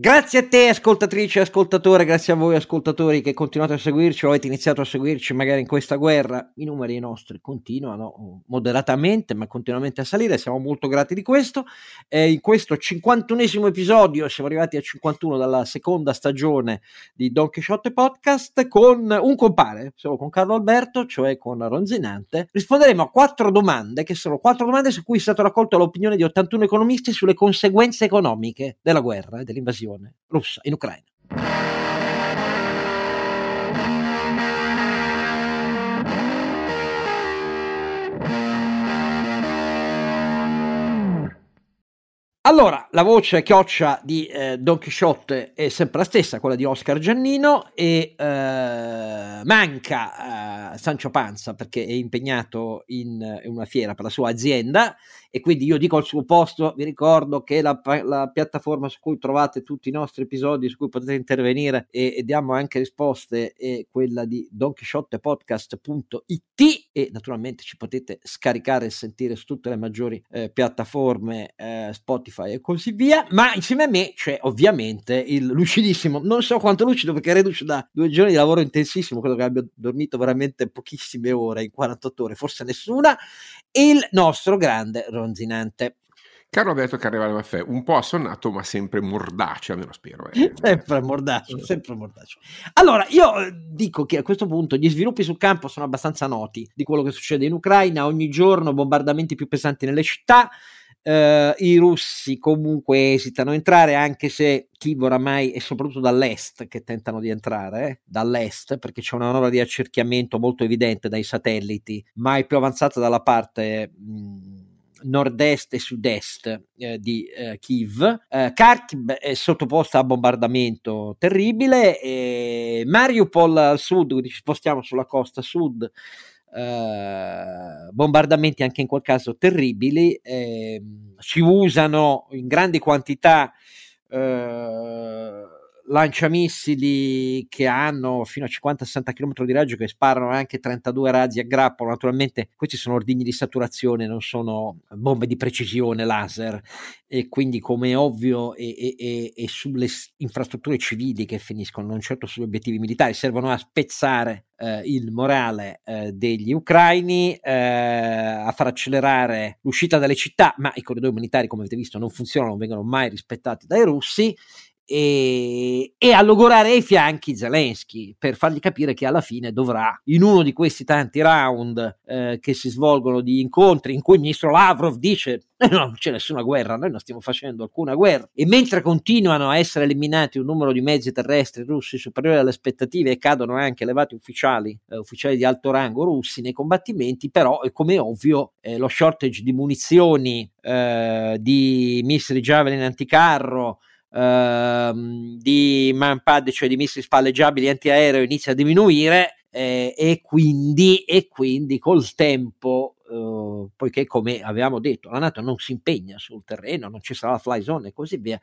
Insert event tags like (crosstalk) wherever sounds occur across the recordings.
Grazie a te ascoltatrici e ascoltatore, grazie a voi ascoltatori che continuate a seguirci o avete iniziato a seguirci magari in questa guerra. I numeri nostri continuano moderatamente ma continuamente a salire, siamo molto grati di questo. Eh, in questo 51esimo episodio siamo arrivati a 51 dalla seconda stagione di Don Quixote Podcast con un compare, solo con Carlo Alberto, cioè con Ronzinante. Risponderemo a quattro domande che sono quattro domande su cui è stata raccolta l'opinione di 81 economisti sulle conseguenze economiche della guerra e dell'invasione invasione russa in Ucraina. Allora, la voce chioccia di eh, Don Chisciotte è sempre la stessa, quella di Oscar Giannino, e eh, manca eh, Sancio Panza perché è impegnato in, in, una fiera per la sua azienda e quindi io dico al suo posto, vi ricordo che la, la piattaforma su cui trovate tutti i nostri episodi, su cui potete intervenire e, e diamo anche risposte, è quella di donchisciottepodcast.it e naturalmente ci potete scaricare e sentire su tutte le maggiori eh, piattaforme eh, Spotify e così via, ma insieme a me c'è ovviamente il lucidissimo, non so quanto lucido perché reduce da due giorni di lavoro intensissimo, credo che abbia dormito veramente pochissime ore in 48 ore, forse nessuna, il nostro grande ronzinante. Carlo Alberto Carnevale Maffè, un po' assonnato, ma sempre mordace, almeno spero. Eh. (laughs) sempre mordace, sempre mordace. Allora, io eh, dico che a questo punto gli sviluppi sul campo sono abbastanza noti di quello che succede in Ucraina. Ogni giorno bombardamenti più pesanti nelle città. Uh, I russi comunque esitano a entrare, anche se Kiev oramai è soprattutto dall'est che tentano di entrare, eh? dall'est, perché c'è una manovra di accerchiamento molto evidente dai satelliti, mai più avanzata dalla parte. Mh, nord-est e sud-est eh, di eh, Kiev. Eh, Kharkiv è sottoposta a bombardamento terribile e Mariupol al sud, quindi ci spostiamo sulla costa sud, Uh, bombardamenti anche in quel caso terribili, eh, si usano in grandi quantità uh, lanciamissili che hanno fino a 50-60 km di raggio che sparano anche 32 razzi a grappolo. Naturalmente questi sono ordigni di saturazione, non sono bombe di precisione laser e quindi come ovvio e sulle infrastrutture civili che finiscono, non certo sugli obiettivi militari, servono a spezzare eh, il morale eh, degli ucraini, eh, a far accelerare l'uscita dalle città, ma i corridoi umanitari come avete visto non funzionano, non vengono mai rispettati dai russi e, e a logorare ai fianchi Zelensky per fargli capire che alla fine dovrà, in uno di questi tanti round eh, che si svolgono di incontri in cui il ministro Lavrov dice eh, no, non c'è nessuna guerra, noi non stiamo facendo alcuna guerra e mentre continuano a essere eliminati un numero di mezzi terrestri russi superiori alle aspettative e cadono anche elevati ufficiali, eh, ufficiali di alto rango russi nei combattimenti, però è come ovvio eh, lo shortage di munizioni, eh, di missili Javelin anticarro, Ehm, di manpad, cioè di missili spalleggiabili antiaereo, inizia a diminuire eh, e, quindi, e quindi col tempo Uh, poiché come avevamo detto la Nato non si impegna sul terreno, non ci sarà la fly zone e così via,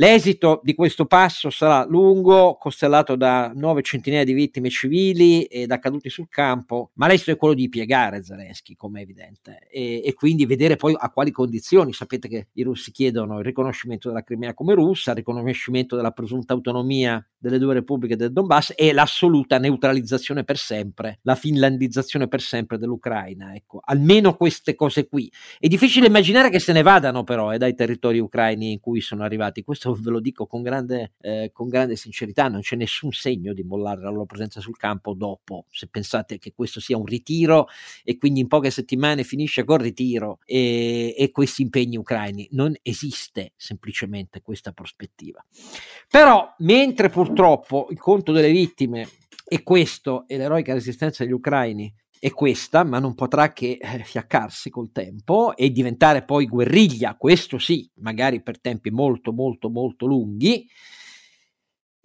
L'esito di questo passo sarà lungo, costellato da nuove centinaia di vittime civili e da caduti sul campo, ma l'esito è quello di piegare Zelensky, come è evidente, e, e, quindi vedere poi a quali condizioni. Sapete che i russi chiedono il riconoscimento della Crimea come russa, il riconoscimento della presunta autonomia delle due repubbliche del Donbass e l'assoluta neutralizzazione per sempre, la finlandizzazione per sempre dell'Ucraina. Ecco, almeno queste cose qui. È difficile immaginare che se ne vadano però eh, dai territori ucraini in cui sono arrivati. Questo questo ve lo dico con grande, eh, con grande sincerità, non c'è nessun segno di mollare la loro presenza sul campo dopo, se pensate che questo sia un ritiro e quindi in poche settimane finisce col ritiro e, e questi impegni ucraini. Non esiste semplicemente questa prospettiva. Però, mentre purtroppo il conto delle vittime è questo e l'eroica resistenza degli ucraini è questa, ma non potrà che eh, fiaccarsi col tempo e diventare poi guerriglia, questo sì, magari per tempi molto molto molto lunghi.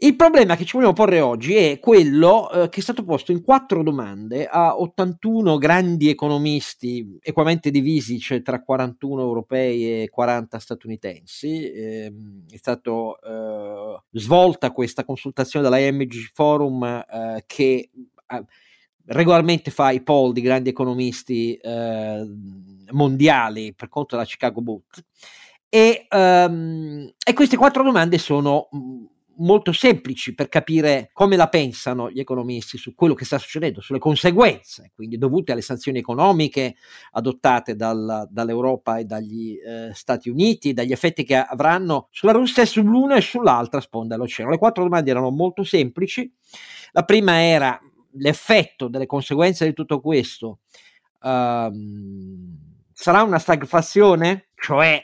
Il problema che ci vogliamo porre oggi è quello eh, che è stato posto in quattro domande a 81 grandi economisti equamente divisi, cioè tra 41 europei e 40 statunitensi. Eh, è stata eh, svolta questa consultazione dalla MG Forum eh, che regolarmente fa i poll di grandi economisti eh, mondiali per conto della Chicago Book E, um, e queste quattro domande sono mm, molto semplici per capire come la pensano gli economisti su quello che sta succedendo, sulle conseguenze, quindi dovute alle sanzioni economiche adottate dal, dall'Europa e dagli eh, Stati Uniti, dagli effetti che avranno sulla Russia e sull'una e sull'altra sponda dell'oceano. Le quattro domande erano molto semplici. La prima era l'effetto delle conseguenze di tutto questo. Um, sarà una stagflazione? Cioè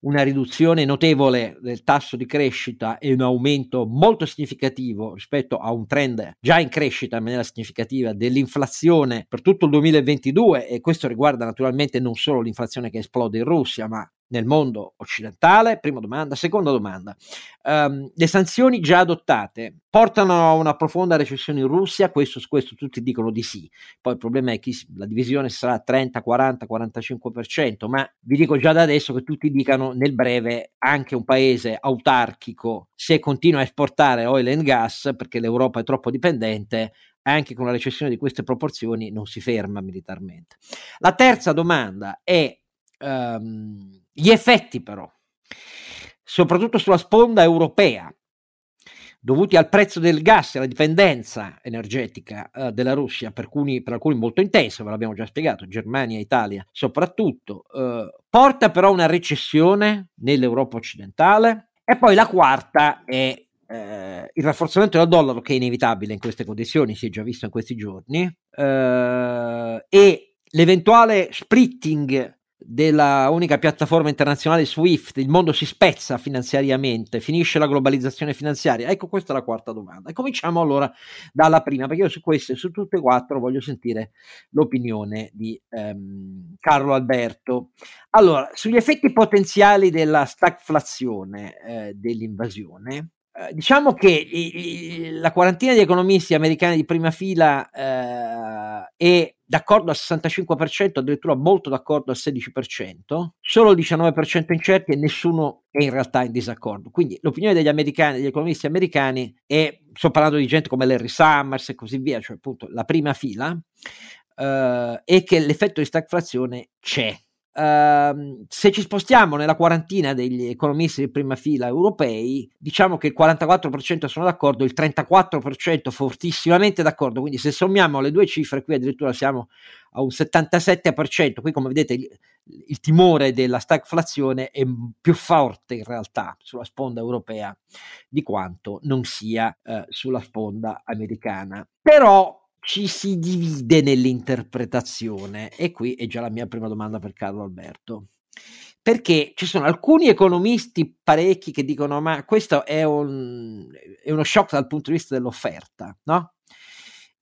una riduzione notevole del tasso di crescita e un aumento molto significativo rispetto a un trend già in crescita in maniera significativa dell'inflazione per tutto il 2022 e questo riguarda naturalmente non solo l'inflazione che esplode in Russia ma nel mondo occidentale? Prima domanda. Seconda domanda. Um, le sanzioni già adottate portano a una profonda recessione in Russia? Questo, questo tutti dicono di sì. Poi il problema è che la divisione sarà 30, 40, 45%, ma vi dico già da adesso che tutti dicano nel breve anche un paese autarchico, se continua a esportare oil and gas perché l'Europa è troppo dipendente, anche con una recessione di queste proporzioni non si ferma militarmente. La terza domanda è um, gli effetti però, soprattutto sulla sponda europea, dovuti al prezzo del gas e alla dipendenza energetica uh, della Russia, per alcuni, per alcuni, molto intensa, ve l'abbiamo già spiegato, Germania Italia soprattutto, uh, porta però a una recessione nell'Europa occidentale. E poi la quarta è eh, il rafforzamento del dollaro, che è inevitabile in queste condizioni, si è già visto in questi giorni, eh, e l'eventuale splitting della unica piattaforma internazionale SWIFT, il mondo si spezza finanziariamente, finisce la globalizzazione finanziaria? Ecco, questa è la quarta domanda. E cominciamo allora dalla prima, perché io su queste, su tutte e quattro, voglio sentire l'opinione di ehm, Carlo Alberto. Allora, sugli effetti potenziali della stagflazione eh, dell'invasione, eh, diciamo che i, i, la quarantina di economisti americani di prima fila eh, è d'accordo al 65%, addirittura molto d'accordo al 16%, solo il 19% incerti e nessuno è in realtà in disaccordo. Quindi l'opinione degli americani, degli economisti americani, è, sto parlando di gente come Larry Summers e così via, cioè appunto la prima fila, eh, è che l'effetto di stagflazione c'è Uh, se ci spostiamo nella quarantina degli economisti di prima fila europei, diciamo che il 44% sono d'accordo, il 34% fortissimamente d'accordo, quindi se sommiamo le due cifre qui addirittura siamo a un 77%, qui come vedete il, il timore della stagflazione è più forte in realtà sulla sponda europea di quanto non sia uh, sulla sponda americana. Però ci si divide nell'interpretazione e qui è già la mia prima domanda per Carlo Alberto. Perché ci sono alcuni economisti parecchi che dicono ma questo è, un, è uno shock dal punto di vista dell'offerta, no?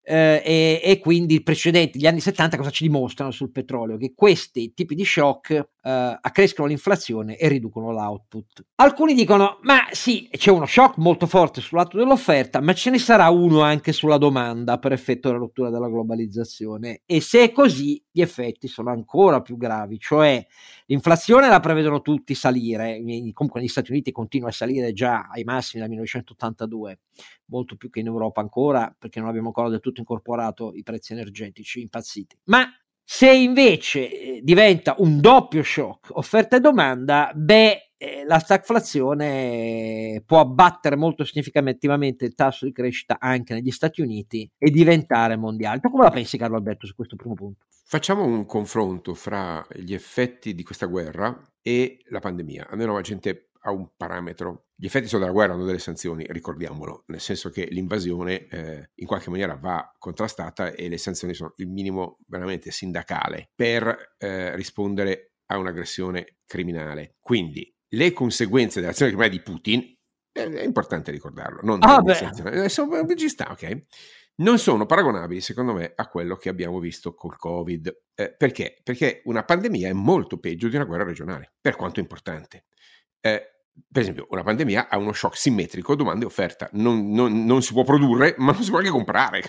eh, e, e, quindi i precedenti, gli anni 70 cosa ci dimostrano sul petrolio? Che questi tipi di shock eh, accrescono l'inflazione e riducono l'output. Alcuni dicono, ma sì, c'è uno shock molto forte sul lato dell'offerta, ma ce ne sarà uno anche sulla domanda per effetto della rottura della globalizzazione. E se è così, gli effetti sono ancora più gravi, cioè l'inflazione la prevedono tutti salire, comunque negli Stati Uniti continua a salire già ai massimi dal 1982 molto più che in Europa ancora, perché non abbiamo ancora del tutto incorporato i prezzi energetici impazziti. Ma se invece eh, diventa un doppio shock offerta e domanda, beh, eh, la stagflazione può abbattere molto significativamente il tasso di crescita anche negli Stati Uniti e diventare mondiale. Tu come la pensi, Carlo Alberto, su questo primo punto? Facciamo un confronto fra gli effetti di questa guerra e la pandemia. Almeno la gente ha un parametro. Gli effetti sono della guerra, non delle sanzioni, ricordiamolo, nel senso che l'invasione eh, in qualche maniera va contrastata e le sanzioni sono il minimo veramente sindacale per eh, rispondere a un'aggressione criminale. Quindi le conseguenze dell'azione criminale di Putin, eh, è importante ricordarlo, non ah, eh, sono, ci sta, ok? non sono paragonabili, secondo me, a quello che abbiamo visto col Covid. Eh, perché? Perché una pandemia è molto peggio di una guerra regionale, per quanto importante. Eh, per esempio, una pandemia ha uno shock simmetrico, domanda e offerta. Non, non, non, si può produrre, ma non si può anche comprare.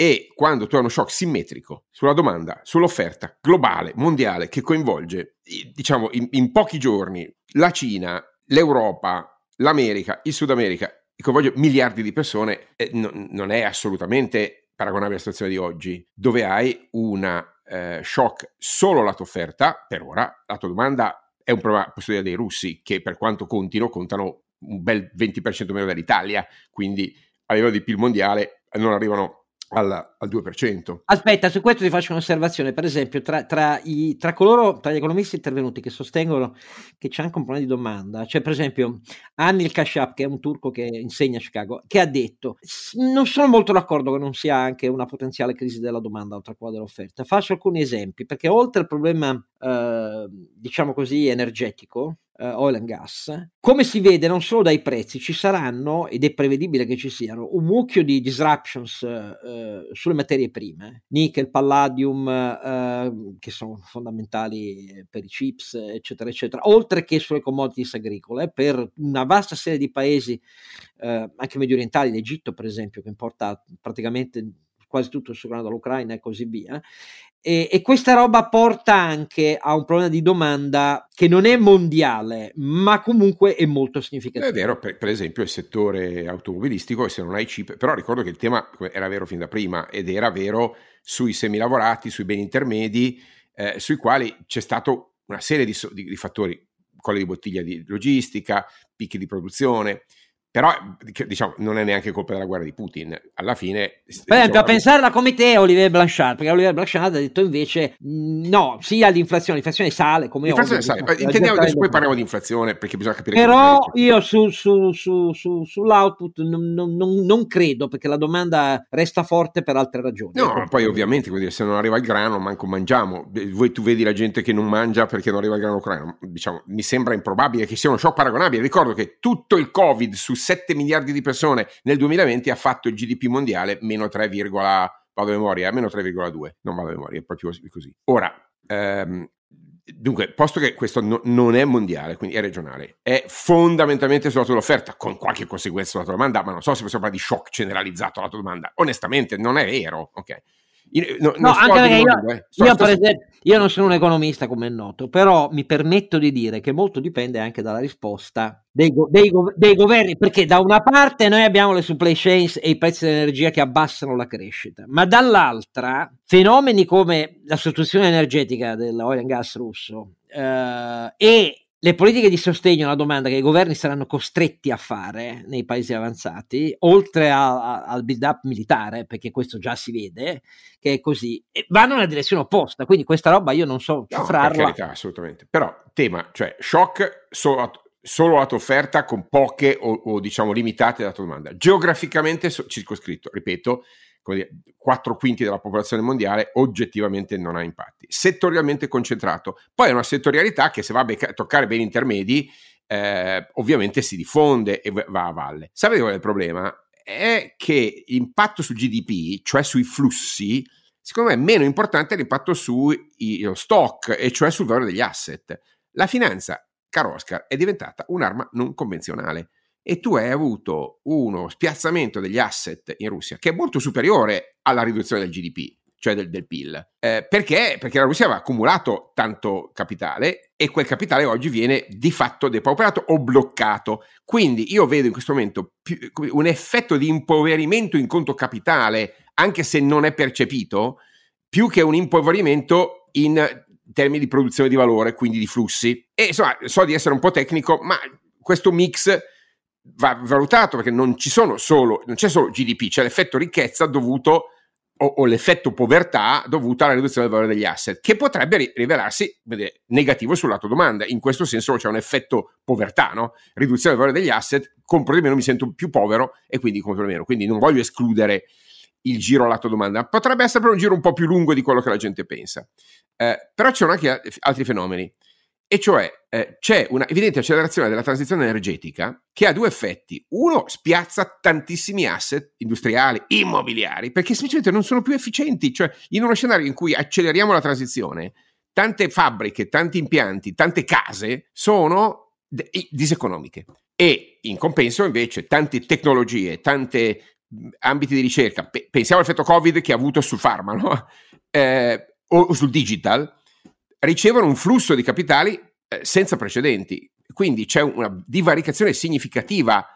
E quando tu hai uno shock simmetrico sulla domanda, sull'offerta globale, mondiale, che coinvolge, diciamo, in, in pochi giorni la Cina, l'Europa, l'America, il Sud America, coinvolge miliardi di persone, eh, no, non è assolutamente paragonabile alla situazione di oggi, dove hai una eh, shock solo lato offerta, per ora, lato domanda è un problema posso dire, dei russi, che per quanto contino, contano un bel 20% meno dell'Italia, quindi a livello di PIL mondiale non arrivano al, al 2%. Aspetta, su questo ti faccio un'osservazione, per esempio, tra, tra, i, tra, coloro, tra gli economisti intervenuti che sostengono che c'è anche un problema di domanda, c'è per esempio Anil Kashap, che è un turco che insegna a Chicago, che ha detto non sono molto d'accordo che non sia anche una potenziale crisi della domanda oltre a quella dell'offerta. Faccio alcuni esempi, perché oltre al problema, eh, diciamo così, energetico, uh, oil and gas, come si vede non solo dai prezzi, ci saranno, ed è prevedibile che ci siano, un mucchio di disruptions uh, sulle materie prime, nickel, palladium, uh, che sono fondamentali per i chips, eccetera, eccetera, oltre che sulle commodities agricole, per una vasta serie di paesi, anche medio orientali, l'Egitto per esempio, che importa praticamente quasi tutto il suo grano dall'Ucraina e così via. E, e, questa roba porta anche a un problema di domanda che non è mondiale, ma comunque è molto significativo. È vero, per, per esempio, il settore automobilistico, se non hai chip, però ricordo che il tema era vero fin da prima ed era vero sui semilavorati, sui beni intermedi, eh, sui quali c'è stata una serie di, di, di fattori, colli di bottiglia di logistica, picchi di produzione, però diciamo, non è neanche colpa della guerra di Putin. Alla fine. Per esempio, a pensarla come te, Olivier Blanchard, perché Olivier Blanchard ha detto invece no, sì all'inflazione, l'inflazione sale come l'inflazione sale. Diciamo, Intendiamo adesso poi parliamo di inflazione perché bisogna capire. Però io su, su, su, sull'output non, non, non, non, credo perché la domanda resta forte per altre ragioni. No, ecco. poi ovviamente dire, se non arriva il grano, manco mangiamo. Voi tu vedi la gente che non mangia perché non arriva il grano ucraino. Diciamo, mi sembra improbabile che sia uno shock paragonabile. Ricordo che tutto il Covid su 7 miliardi di persone nel 2020 ha fatto il GDP mondiale meno 3, vado a memoria, eh, meno 3,2, non vado a memoria, è proprio così. Ora, ehm, dunque, posto che questo no, non è mondiale, quindi è regionale, è fondamentalmente sulla tua offerta, con qualche conseguenza sulla tua domanda, ma non so se possiamo parlare di shock generalizzato alla tua domanda. Onestamente, non è vero, ok? No, no anche perché io, eh. sto, io, sto... esempio, io, non sono un economista come è noto, però mi permetto di dire che molto dipende anche dalla risposta dei, go- dei, go- dei, governi, perché da una parte noi abbiamo le supply chains e i prezzi dell'energia che abbassano la crescita, ma dall'altra fenomeni come la sostituzione energetica dell'oil and gas russo eh, e le politiche di sostegno alla domanda che i governi saranno costretti a fare nei paesi avanzati, oltre a, a, al build-up militare, perché questo già si vede che è così, vanno nella direzione opposta. Quindi questa roba io non so cifrarla. No, per carità, assolutamente. Però tema, cioè shock solo, solo tua offerta con poche o, o diciamo limitate la tua domanda. Geograficamente circoscritto, ripeto, dire, 4 quinti della popolazione mondiale oggettivamente non ha impatti. Settorialmente concentrato. Poi è una settorialità che se va a becca- toccare beni intermedi eh, ovviamente si diffonde e va a valle. Sapete qual è il problema? È che l'impatto sul GDP, cioè sui flussi, secondo me è meno importante l'impatto sullo stock, e cioè sul valore degli asset. La finanza, caro Oscar, è diventata un'arma non convenzionale e tu hai avuto uno spiazzamento degli asset in Russia che è molto superiore alla riduzione del GDP, cioè del, del PIL. Eh, perché? Perché la Russia aveva accumulato tanto capitale e quel capitale oggi viene di fatto depauperato o bloccato. Quindi io vedo in questo momento più, un effetto di impoverimento in conto capitale, anche se non è percepito, più che un impoverimento in termini di produzione di valore, quindi di flussi. E insomma, so di essere un po' tecnico, ma questo mix va valutato perché non ci sono solo, non c'è solo GDP, c'è l'effetto ricchezza dovuto o, o, l'effetto povertà dovuto alla riduzione del valore degli asset, che potrebbe rivelarsi vedete, negativo sul lato domanda. In questo senso c'è un effetto povertà, no? Riduzione del valore degli asset, compro di meno, mi sento più povero e quindi compro di meno. Quindi non voglio escludere il giro lato domanda. Potrebbe essere però un giro un po' più lungo di quello che la gente pensa. Eh, però c'erano anche altri fenomeni. E cioè eh, c'è una evidente accelerazione della transizione energetica che ha due effetti. Uno, spiazza tantissimi asset industriali, immobiliari, perché semplicemente non sono più efficienti. Cioè, in uno scenario in cui acceleriamo la transizione, tante fabbriche, tanti impianti, tante case sono diseconomiche. E in compenso, invece, tante tecnologie, tanti ambiti di ricerca, pe- pensiamo all'effetto Covid che ha avuto sul farma, no? (laughs) eh, o sul digital ricevono un flusso di capitali eh, senza precedenti. Quindi c'è una divaricazione significativa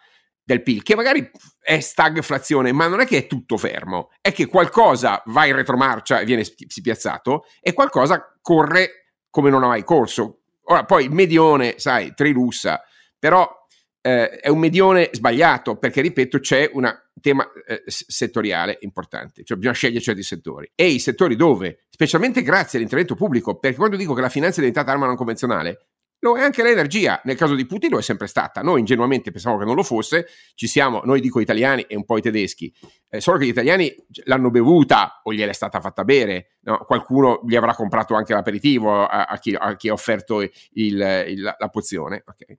del PIL, che magari è stagflazione, ma non è che è tutto fermo, è che qualcosa va in retromarcia e viene spiazzato e qualcosa corre come non ha mai corso. Ora, poi il medione, sai, trilussa, però eh, è un medione sbagliato perché, ripeto, c'è un tema eh, settoriale importante, cioè bisogna scegliere certi settori. E i settori dove, specialmente grazie all'intervento pubblico, perché quando dico che la finanza è diventata arma non convenzionale, lo è anche l'energia. Nel caso di Putin lo è sempre stata. Noi ingenuamente pensavamo che non lo fosse, ci siamo, noi dico italiani e un po' i tedeschi, eh, solo che gli italiani l'hanno bevuta o gliel'è stata fatta bere, no? qualcuno gli avrà comprato anche l'aperitivo a, a, chi, a chi, ha offerto il, il, la pozione. Okay.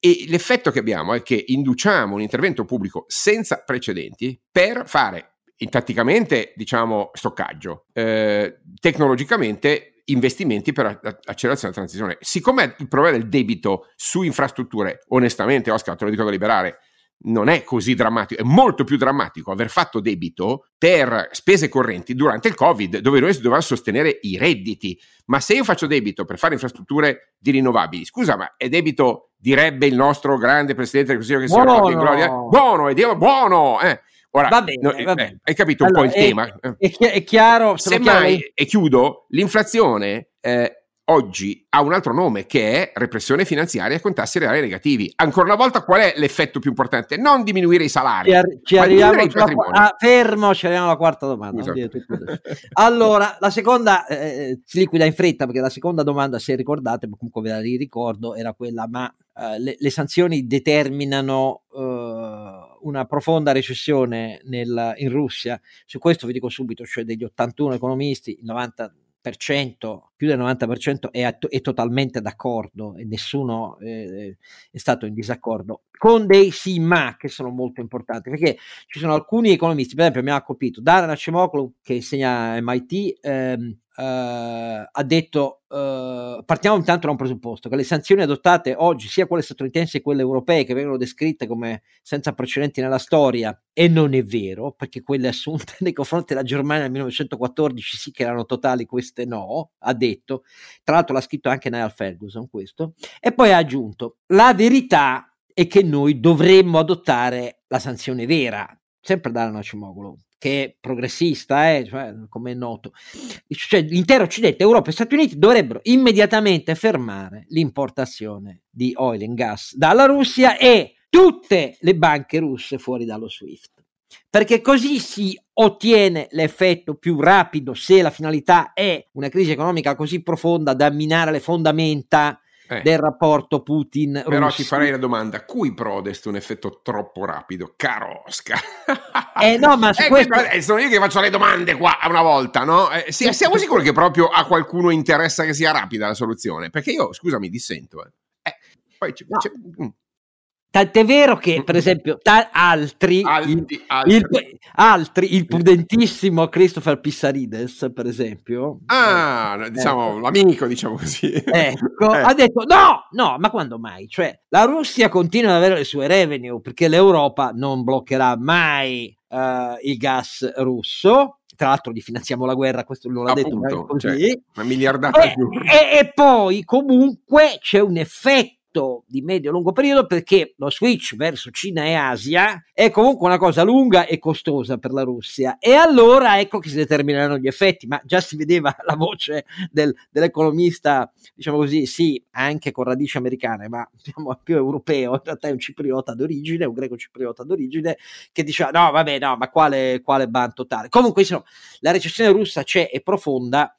E l'effetto che abbiamo è che induciamo un intervento pubblico senza precedenti per fare tatticamente, diciamo, stoccaggio, eh, tecnologicamente investimenti per accelerazione della transizione. Siccome il problema del debito su infrastrutture, onestamente, Oscar, te lo dico da liberare, non è così drammatico, è molto più drammatico aver fatto debito per spese correnti durante il Covid, dove noi si doveva sostenere i redditi. Ma se io faccio debito per fare infrastrutture di rinnovabili, scusa, ma è debito, direbbe il nostro grande presidente del Consiglio che si buono. Gloria, buono, è buono, eh. Ora, va bene, no, va bene. Eh, hai capito allora, un po' il è, tema? È, è chiaro. Semmai, e chiudo, l'inflazione eh, oggi ha un altro nome che è repressione finanziaria con tassi reali negativi. Ancora una volta, qual è l'effetto più importante? Non diminuire i salari. Ci, ar- ci arriviamo alla, ah, fermo, ci arriviamo alla quarta domanda. allora, la seconda eh, si liquida in fretta perché la seconda domanda, se ricordate, ma comunque ve la ricordo, era quella: ma eh, le, le, sanzioni determinano eh, una profonda recessione nel, in Russia? Su questo vi dico subito, cioè degli 81 economisti, il 90 più del 90% è, è, totalmente d'accordo e nessuno eh, è stato in disaccordo, con dei sì ma che sono molto importanti, perché ci sono alcuni economisti, per esempio mi ha colpito Daran Acemoglu che insegna a MIT, ehm, Uh, ha detto uh, partiamo intanto da un presupposto che le sanzioni adottate oggi sia quelle statunitensi che quelle europee che vengono descritte come senza precedenti nella storia e non è vero perché quelle assunte (laughs) nei confronti della Germania nel 1914 sì che erano totali queste no ha detto tra l'altro l'ha scritto anche Niall Ferguson questo. E poi ha aggiunto la verità è che noi dovremmo adottare la sanzione vera. Sempre da Nacimoglu che è progressista, eh, cioè, come è noto, cioè, l'intero Occidente, Europa e Stati Uniti dovrebbero immediatamente fermare l'importazione di oil and gas dalla Russia e tutte le banche russe fuori dallo SWIFT. Perché così si ottiene l'effetto più rapido se la finalità è una crisi economica così profonda da minare le fondamenta eh. del rapporto Putin. Però ti farei la domanda: cui prodest un effetto troppo rapido? Caro Oscar. eh no, ma (laughs) su eh, questo... eh, sono io che faccio le domande qua una volta, no? Eh, sì, siamo sicuri che proprio a qualcuno interessa che sia rapida la soluzione? Perché io, scusami, dissento. Eh. eh poi c- no. c- mm. Tant'è vero che, per esempio, ta- altri, altri, il, altri. Il, altri, il prudentissimo Christopher Pissarides, per esempio, ah, eh, diciamo ecco. l'amico, diciamo così, ecco, (laughs) eh. ha detto: no, no, ma quando mai? Cioè, la Russia continua ad avere le sue revenue perché l'Europa non bloccherà mai uh, il gas russo tra l'altro gli finanziamo la guerra, questo non l'ha Appunto, detto così. Cioè, una miliardata e, più. E, e, poi comunque c'è un effetto effetto di medio-lungo periodo perché lo switch verso Cina e Asia è comunque una cosa lunga e costosa per la Russia e allora ecco che si determineranno gli effetti, ma già si vedeva (laughs) la voce del, dell'economista, diciamo così, sì, anche con radici americane, ma diciamo più europeo, in realtà è un cipriota d'origine, un greco cipriota d'origine, che diceva no, vabbè, no, ma quale, quale ban totale? Comunque, insomma, la recessione russa c'è, è profonda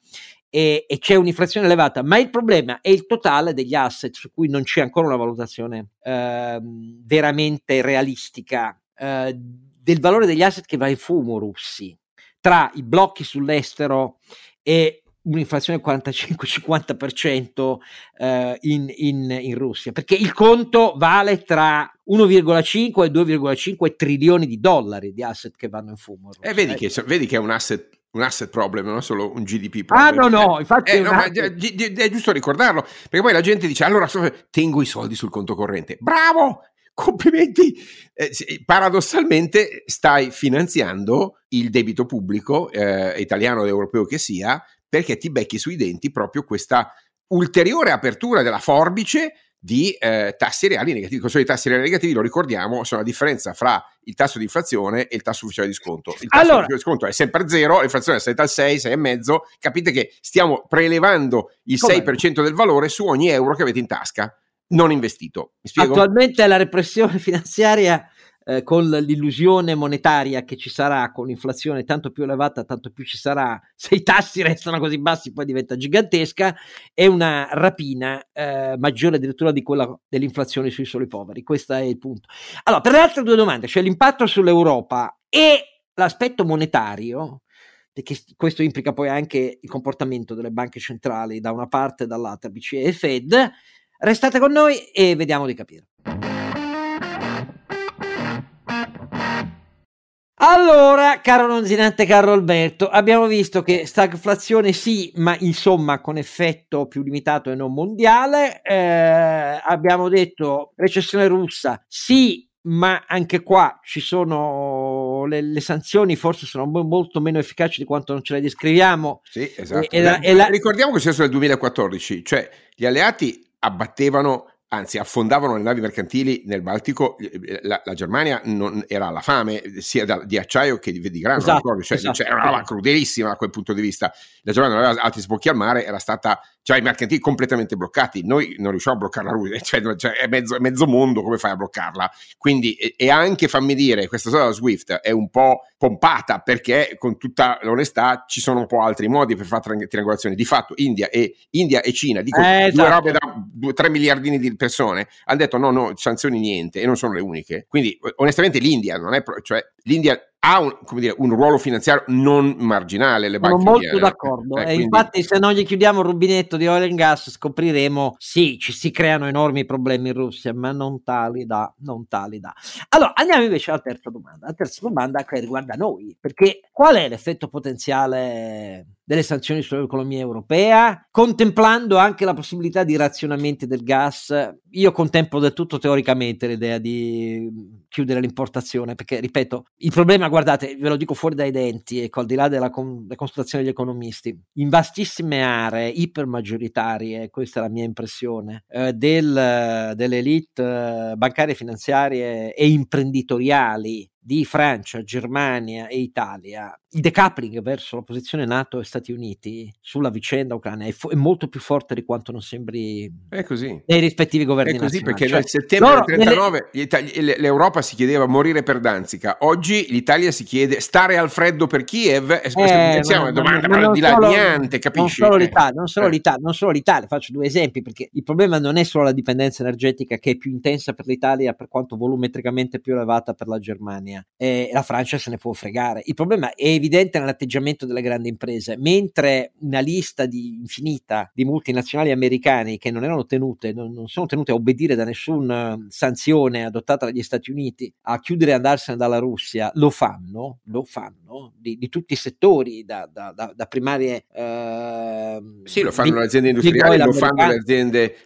e, e, c'è un'inflazione elevata, ma il problema è il totale degli asset su cui non c'è ancora una valutazione eh, veramente realistica eh, del valore degli asset che va in fumo russi tra i blocchi sull'estero e un'inflazione del 45-50% eh, in, in, in, Russia, perché il conto vale tra 1,5 e 2,5 trilioni di dollari di asset che vanno in fumo. E eh, vedi, che, vedi che è un asset un asset problem, non solo un GDP problem. Ah, no, no, infatti. Eh, no, ma è giusto ricordarlo, perché poi la gente dice: allora tengo i soldi sul conto corrente. Bravo! Complimenti! Eh, paradossalmente stai finanziando il debito pubblico eh, italiano o europeo che sia, perché ti becchi sui denti proprio questa ulteriore apertura della forbice di eh, tassi reali negativi. Cosa sono i tassi reali negativi? Lo ricordiamo, sono la differenza fra il tasso di inflazione e il tasso ufficiale di sconto. Il tasso allora, di sconto è sempre zero, l'inflazione è salita al 6, 6,5. Capite che stiamo prelevando il com'è? 6% del valore su ogni euro che avete in tasca non investito. Attualmente la repressione (laughs) finanziaria eh, con l'illusione monetaria che ci sarà con l'inflazione tanto più elevata, tanto più ci sarà, (laughs) se i tassi restano così bassi poi diventa gigantesca, è una rapina eh, maggiore addirittura di quella dell'inflazione sui soli poveri. Questo è il punto. Allora, per le altre due domande, cioè l'impatto sull'Europa e l'aspetto monetario, perché questo implica poi anche il comportamento delle banche centrali da una parte e dall'altra, BCE e Fed, restate con noi e vediamo di capire. Allora, caro Nonzinante, caro Alberto, abbiamo visto che stagflazione sì, ma insomma con effetto più limitato e non mondiale. Eh, abbiamo detto recessione russa sì, ma anche qua ci sono le, le, sanzioni forse sono molto meno efficaci di quanto non ce le descriviamo. Sì, esatto. E, e la, e la... Ricordiamo che è successo nel 2014, cioè gli alleati abbattevano anzi affondavano le navi mercantili nel Baltico, la, la Germania non, era alla fame sia da, di acciaio che di, di grano, esatto, cioè, esatto. cioè, era una roba crudelissima da quel punto di vista. La Germania non aveva altri sbocchi al mare, era stata cioè i mercantili completamente bloccati, noi non riusciamo a bloccare la (laughs) Russia, cioè, cioè è, mezzo, è, mezzo, mondo, come fai a bloccarla? Quindi, e, e anche fammi dire, questa storia della SWIFT è un po' pompata perché con tutta l'onestà ci sono un po' altri modi per fare triangolazione. Di fatto India e, India e Cina, dico eh, esatto. due robe da 3 miliardini di persone, hanno detto no, no, sanzioni niente e non sono le uniche. Quindi onestamente l'India non è, cioè l'India ha un, dire, un, ruolo finanziario non marginale. Le Sono molto indiane. d'accordo. Eh, e quindi... infatti, se non gli chiudiamo il rubinetto di oil and gas, scopriremo sì, ci si creano enormi problemi in Russia, ma non tali da. Non tali da. Allora, andiamo invece alla terza domanda. La terza domanda che riguarda noi, perché qual è l'effetto potenziale delle sanzioni sull'economia europea, contemplando anche la possibilità di razionamenti del gas. Io contemplo del tutto teoricamente l'idea di chiudere l'importazione, perché ripeto, il problema, guardate, ve lo dico fuori dai denti, ecco, al di là della con- constatazione degli economisti, in vastissime aree ipermaggioritarie, questa è la mia impressione, eh, del, delle elite eh, bancarie, finanziarie e imprenditoriali di Francia, Germania e Italia, il decoupling verso la posizione NATO e Stati Uniti sulla vicenda ucraina è, fo- è molto più forte di quanto non sembri è così. nei rispettivi governi è così perché cioè, nel settembre del 39 nelle... Itali- l'Europa si chiedeva morire per Danzica, oggi l'Italia si chiede stare al freddo per Kiev e eh, siamo una domanda ma, ma di là niente, capisci? Non solo, l'Italia, non, solo eh. l'Italia, non solo l'Italia, faccio due esempi perché il problema non è solo la dipendenza energetica che è più intensa per l'Italia per quanto volumetricamente più elevata per la Germania Germania e la Francia se ne può fregare. Il problema è evidente nell'atteggiamento delle grandi imprese, mentre una lista di, infinita di multinazionali americane che non erano tenute, non, non sono tenute a obbedire da nessuna sanzione adottata dagli Stati Uniti a chiudere e andarsene dalla Russia, lo fanno, lo fanno di, di tutti i settori, da, da, da, da primarie... Eh, sì, lo fanno di, le aziende industriali, lo fanno le aziende,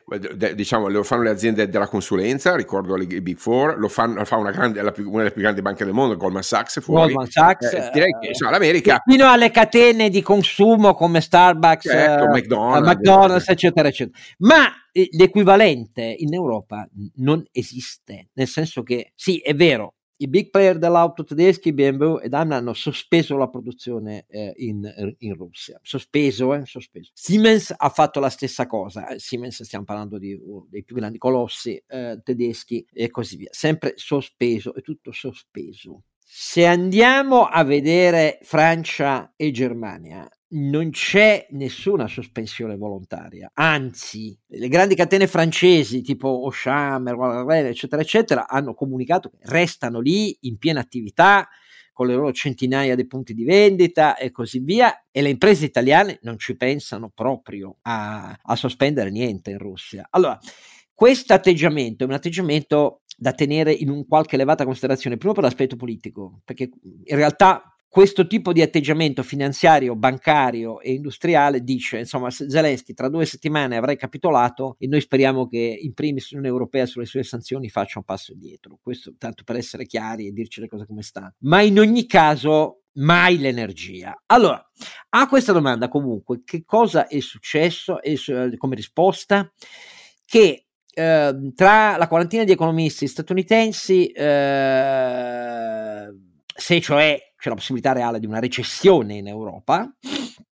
diciamo, lo fanno le aziende della consulenza, ricordo le Big Four, lo, fanno, lo fa una, grande, una delle più grandi banche banche del mondo, Goldman Sachs fuori. Goldman Sachs, eh, direi che insomma, l'America... Fino alle catene di consumo come Starbucks, certo, eh, McDonald's, McDonald's eccetera, eccetera. Ma eh, l'equivalente in Europa non esiste, nel senso che sì, è vero, i big player dell'auto tedeschi, BMW e Daimler hanno sospeso la produzione eh, in, in, Russia. Sospeso, eh, sospeso. Siemens ha fatto la stessa cosa. Eh, Siemens, stiamo parlando di, uh, dei più grandi colossi eh, tedeschi e così via. Sempre sospeso, è tutto sospeso. Se andiamo a vedere Francia e Germania, non c'è nessuna sospensione volontaria, anzi, le grandi catene francesi tipo Auchan, eccetera, eccetera, hanno comunicato che restano lì in piena attività con le loro centinaia di punti di vendita e così via, e le imprese italiane non ci pensano proprio a, a sospendere niente in Russia. Allora, questo atteggiamento è un atteggiamento da tenere in un qualche elevata considerazione, prima per l'aspetto politico, perché in realtà questo tipo di atteggiamento finanziario, bancario e industriale dice, insomma, Zelensky tra due settimane avrà capitolato e noi speriamo che in primis l'Unione Europea sulle sue sanzioni faccia un passo indietro. Questo tanto per essere chiari e dirci le cose come stanno. Ma in ogni caso mai l'energia. Allora, a questa domanda comunque, che cosa è successo e, come risposta? Che eh, tra la quarantina di economisti statunitensi, eh, se cioè c'è la possibilità reale di una recessione in Europa,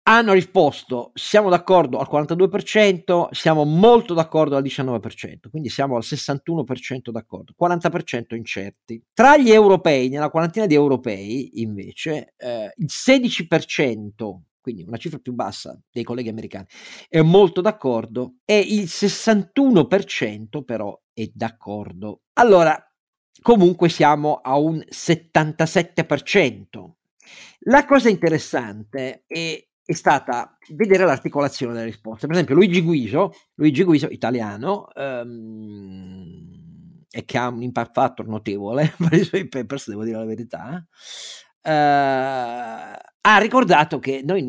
hanno risposto siamo d'accordo al 42%, siamo molto d'accordo al 19%, quindi siamo al 61% d'accordo, 40% incerti. Tra gli europei, nella quarantina di europei invece, eh, il 16%, quindi una cifra più bassa dei colleghi americani, è molto d'accordo e il 61% però è d'accordo. Allora, comunque siamo a un 77%. La cosa interessante è è stata vedere l'articolazione delle risposte. Per esempio, Luigi Guiso, Luigi Guiso italiano, um, e che ha un impact factor notevole (laughs) per i suoi papers, devo dire la verità, uh, ha ricordato che noi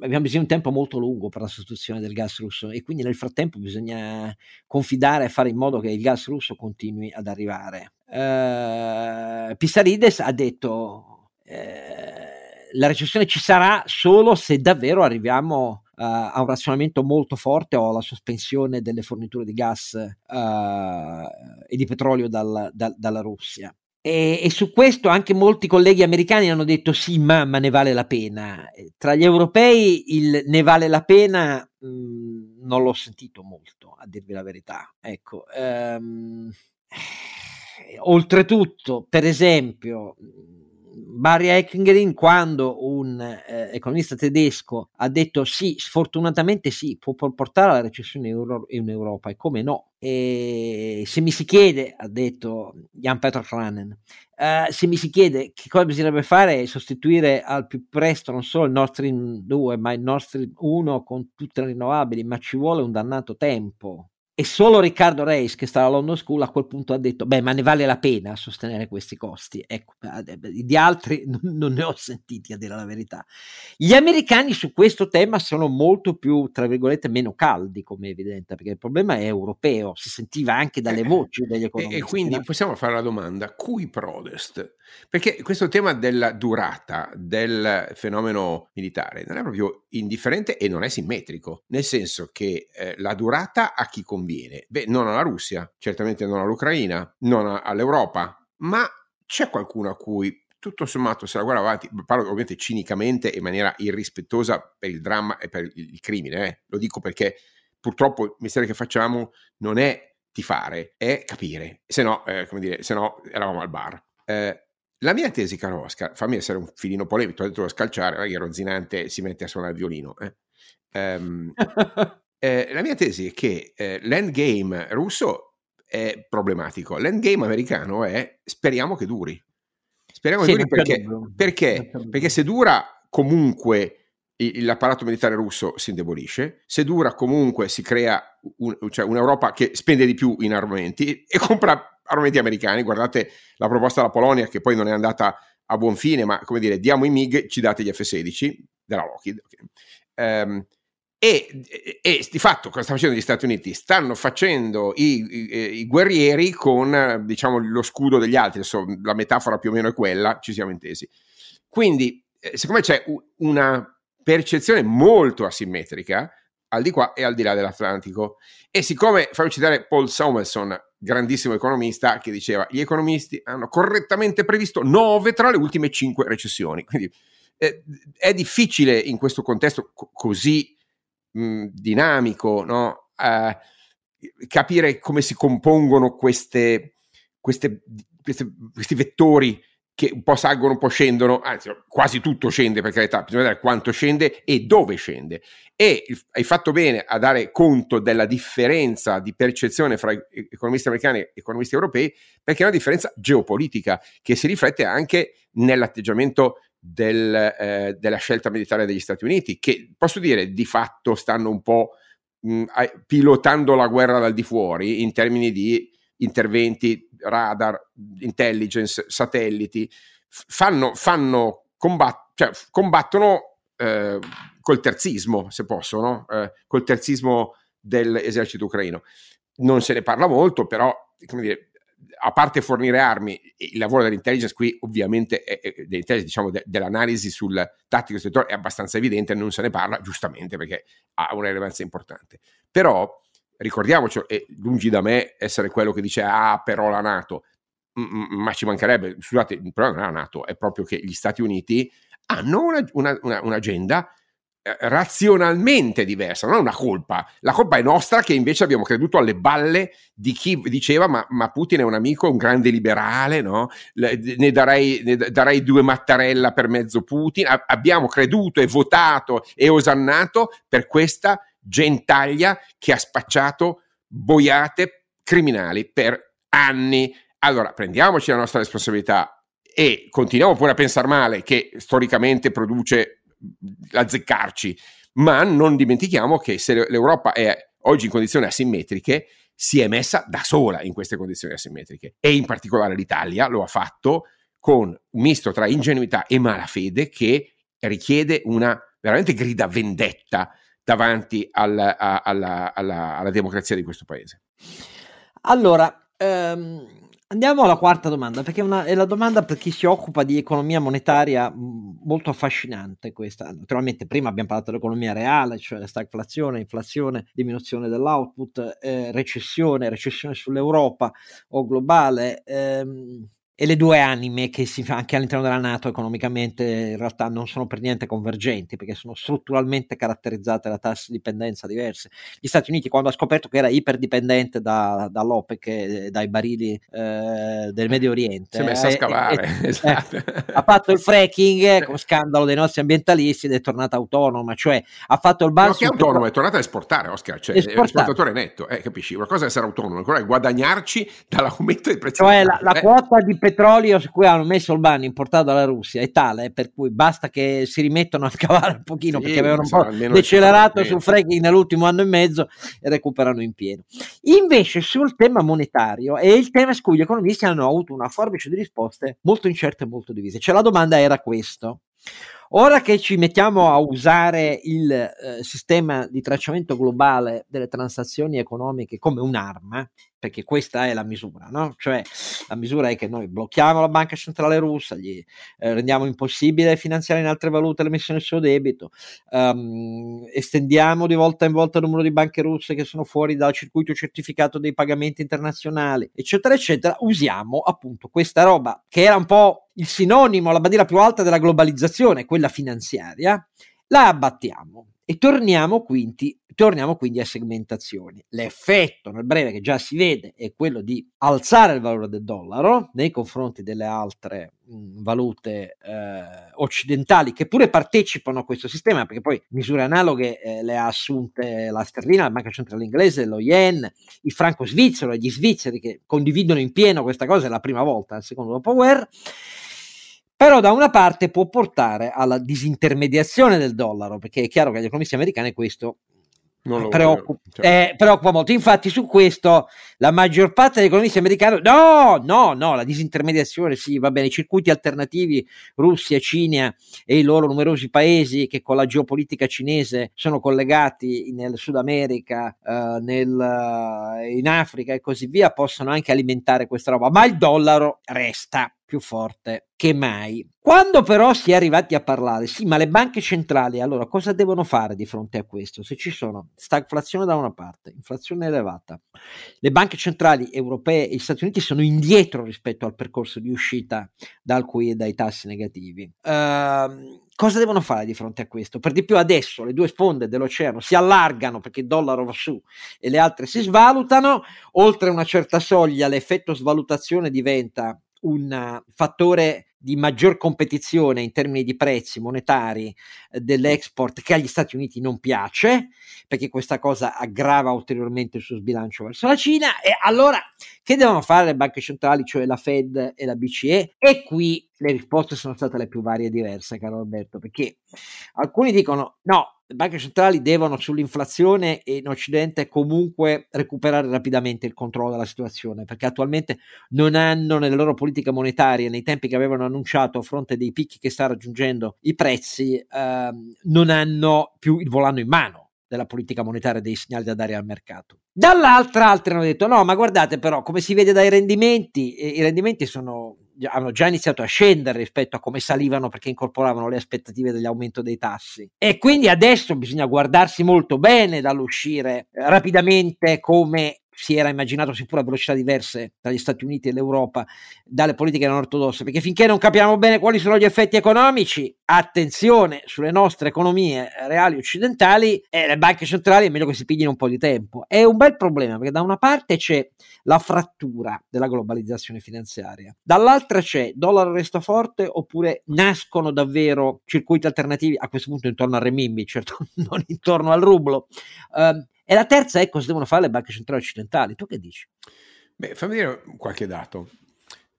abbiamo bisogno di un tempo molto lungo per la sostituzione del gas russo e quindi nel frattempo bisogna confidare e fare in modo che il gas russo continui ad arrivare. Uh, Pissarides ha detto... Uh, la recessione ci sarà solo se davvero arriviamo uh, a un razionamento molto forte o alla sospensione delle forniture di gas e di petrolio dal, dal, dalla Russia. E, e, su questo anche molti colleghi americani hanno detto sì, ma, ma ne vale la pena. Tra gli europei il ne vale la pena mh, mm, non l'ho sentito molto, a dirvi la verità. Ecco, um, oltretutto, per esempio, Barry Eckingrin quando un eh, economista tedesco ha detto sì, sfortunatamente sì, può portare alla recessione in Europa e come no. E se mi si chiede, ha detto Jan Peter Kranen, eh, se mi si chiede che cosa bisognerebbe fare è sostituire al più presto non solo il Nord Stream 2 ma il Nord Stream 1 con tutte le rinnovabili, ma ci vuole un dannato tempo e solo Riccardo Reis, che sta alla London School, a quel punto ha detto: Beh, ma ne vale la pena sostenere questi costi. Ecco, di altri (laughs) non ne ho sentiti a dire la verità. Gli americani su questo tema sono molto più, tra virgolette, meno caldi, come è evidente, perché il problema è europeo, si sentiva anche dalle eh, voci degli economisti. E, quindi possiamo fare la domanda: cui prodest? Perché questo tema della durata del fenomeno militare non è proprio indifferente e non è simmetrico, nel senso che eh, la durata a chi conviene? Beh, non alla Russia, certamente non all'Ucraina, non all'Europa, ma c'è qualcuno a cui tutto sommato se la guarda avanti, parlo ovviamente cinicamente in maniera irrispettosa per il dramma e per il crimine, eh? lo dico perché purtroppo il mestiere che facciamo non è tifare, è capire, se no, eh, come dire, se no eravamo al bar. Eh, la mia tesi, caro Oscar, fammi essere un filino polemico, ho detto da scalciare, magari Rozinante si mette a suonare il violino. Eh. Um, (laughs) Eh, la mia tesi è che eh, l'endgame russo è problematico, l'endgame americano è speriamo che duri. Speriamo sì, che duri perché, perché, perché se dura comunque l'apparato militare russo si indebolisce, se dura comunque si crea un, cioè un'Europa che spende di più in armamenti e compra armamenti americani, guardate la proposta della Polonia che poi non è andata a buon fine, ma come dire, diamo i MiG, ci date gli F-16 della Lockheed. Okay. Um, e, e, e, di fatto cosa stanno facendo gli Stati Uniti? Stanno facendo i, i, i guerrieri con diciamo, lo scudo degli altri, adesso la metafora più o meno è quella, ci siamo intesi. Quindi, eh, siccome c'è una percezione molto asimmetrica al di qua e al di là dell'Atlantico, e siccome, fammi citare Paul Samuelson, grandissimo economista, che diceva gli economisti hanno correttamente previsto nove tra le ultime cinque recessioni. Quindi eh, è difficile in questo contesto co- così mh, dinamico, no? uh, capire come si compongono queste, queste, queste, questi vettori che un po' salgono, un po' scendono, anzi quasi tutto scende per carità, bisogna vedere quanto scende e dove scende. E hai fatto bene a dare conto della differenza di percezione fra economisti americani e economisti europei, perché è una differenza geopolitica che si riflette anche nell'atteggiamento del, eh, della scelta militare degli Stati Uniti, che posso dire di fatto stanno un po' mh, pilotando la guerra dal di fuori in termini di interventi, radar, intelligence, satelliti, fanno, fanno combat- cioè, combattono eh, col terzismo, se posso, no? eh, col terzismo dell'esercito ucraino. Non se ne parla molto, però come dire, a parte fornire armi, il lavoro dell'intelligence qui ovviamente, è, è, diciamo, de, dell'analisi sul tattico settore è abbastanza evidente, non se ne parla giustamente perché ha una rilevanza importante. Però ricordiamoci, e lungi da me essere quello che dice ah però la Nato, ma ci mancherebbe, scusate, il problema non è la Nato, è proprio che gli Stati Uniti hanno una, una, una, un'agenda eh, razionalmente diversa, non è una colpa. La colpa è nostra che invece abbiamo creduto alle balle di chi diceva ma, ma Putin è un amico, un grande liberale, no? ne, darei, ne darei due Mattarella per mezzo Putin. Abbiamo creduto e votato e osannato per questa gentaglia che ha spacciato boiate criminali per anni. Allora prendiamoci la nostra responsabilità e continuiamo pure a pensare male che storicamente produce azzeccarci, ma non dimentichiamo che se l'Europa è oggi in condizioni asimmetriche, si è messa da sola in queste condizioni asimmetriche e in particolare l'Italia lo ha fatto con un misto tra ingenuità e malafede che richiede una veramente grida vendetta davanti al, a, alla, alla, alla, democrazia di questo paese. Allora, um Andiamo alla quarta domanda, perché è, una, è, la domanda per chi si occupa di economia monetaria molto affascinante questa. Naturalmente prima abbiamo parlato dell'economia reale, cioè stagflazione, inflazione, diminuzione dell'output, eh, recessione, recessione sull'Europa o globale. Ehm, e le due anime che si fa anche all'interno della Nato economicamente in realtà non sono per niente convergenti perché sono strutturalmente caratterizzate da tassi di dipendenza diverse. Gli Stati Uniti quando ha scoperto che era iperdipendente da, dall'OPEC e dai barili eh, del Medio Oriente si è messo a scavare (laughs) eh, esatto. ha fatto il fracking con scandalo dei nostri ambientalisti ed è tornata autonoma cioè ha fatto il balzo no, che è autonomo, è tornata a esportare Oscar cioè esportare. esportatore netto eh, capisci? una cosa è essere autonomo una cosa è guadagnarci dall'aumento dei prezzi cioè la, la quota di petrolio su cui hanno messo il ban importato dalla Russia è tale per cui basta che si rimettano a (laughs) scavare un pochino sì, perché avevano un po' decelerato sul fracking nell'ultimo anno e mezzo e recuperano in pieno. Invece sul tema monetario è il tema su cui gli economisti hanno avuto una forbice di risposte molto incerte e molto divise. Cioè la domanda era questo. Ora che ci mettiamo a usare il eh, sistema di tracciamento globale delle transazioni economiche come un'arma, perché questa è la misura, no? Cioè la misura è che noi blocchiamo la banca centrale russa, gli eh, rendiamo impossibile finanziare in altre valute l'emissione del suo debito, um, estendiamo di volta in volta il numero di banche russe che sono fuori dal circuito certificato dei pagamenti internazionali, eccetera, eccetera, usiamo appunto questa roba che era un po' il sinonimo, la bandiera più alta della globalizzazione, quella finanziaria, la abbattiamo e torniamo quindi, torniamo quindi a segmentazioni. L'effetto nel breve che già si vede è quello di alzare il valore del dollaro nei confronti delle altre mh, valute eh, occidentali che pure partecipano a questo sistema, perché poi misure analoghe eh, le ha assunte la sterlina, la banca centrale inglese, lo yen, il franco svizzero e gli svizzeri che condividono in pieno questa cosa, è la prima volta nel secondo dopoguerra però da una parte può portare alla disintermediazione del dollaro, perché è chiaro che agli economisti americani questo preoccupa, cioè. eh, preoccupa, molto. Infatti, su questo la maggior parte degli economisti americani, no, no, no, la disintermediazione, sì, va bene, i circuiti alternativi, Russia, Cina e i loro numerosi paesi che con la geopolitica cinese sono collegati nel Sud America, eh, nel, in Africa e così via, possono anche alimentare questa roba, ma il dollaro resta più forte che mai. Quando però si è arrivati a parlare, sì, ma le banche centrali allora cosa devono fare di fronte a questo? Se ci sono stagflazione da una parte, inflazione elevata, le banche centrali europee e gli Stati Uniti sono indietro rispetto al percorso di uscita dal cui e dai tassi negativi. Uh, cosa devono fare di fronte a questo? Per di più adesso le due sponde dell'oceano si allargano perché il dollaro va su e le altre si svalutano, oltre una certa soglia l'effetto svalutazione diventa un fattore di maggior competizione in termini di prezzi monetari eh, dell'export che agli Stati Uniti non piace, perché questa cosa aggrava ulteriormente il suo sbilancio verso la Cina. E allora che devono fare le banche centrali, cioè la Fed e la BCE? E qui le risposte sono state le più varie e diverse, caro Alberto, perché alcuni dicono no, le banche centrali devono sull'inflazione in Occidente comunque recuperare rapidamente il controllo della situazione, perché attualmente non hanno nelle loro politiche monetarie, nei tempi che avevano annunciato a fronte dei picchi che sta raggiungendo i prezzi, ehm, non hanno più il volano in mano della politica monetaria dei segnali da dare al mercato. Dall'altra altri hanno detto no, ma guardate però come si vede dai rendimenti, eh, i rendimenti sono hanno già iniziato a scendere rispetto a come salivano perché incorporavano le aspettative dell'aumento dei tassi. E quindi adesso bisogna guardarsi molto bene dall'uscire rapidamente come si era immaginato seppur a velocità diverse tra gli Stati Uniti e l'Europa dalle politiche non ortodosse, perché finché non capiamo bene quali sono gli effetti economici, attenzione sulle nostre economie reali occidentali, e le banche centrali è meglio che si piglino un po' di tempo. È un bel problema perché da una parte c'è la frattura della globalizzazione finanziaria, dall'altra c'è dollaro resta forte oppure nascono davvero circuiti alternativi a questo punto intorno al remimbi, certo (laughs) non intorno al rublo. Um, e la terza è cosa devono fare le banche centrali occidentali. Tu che dici? Beh, fammi dire qualche dato.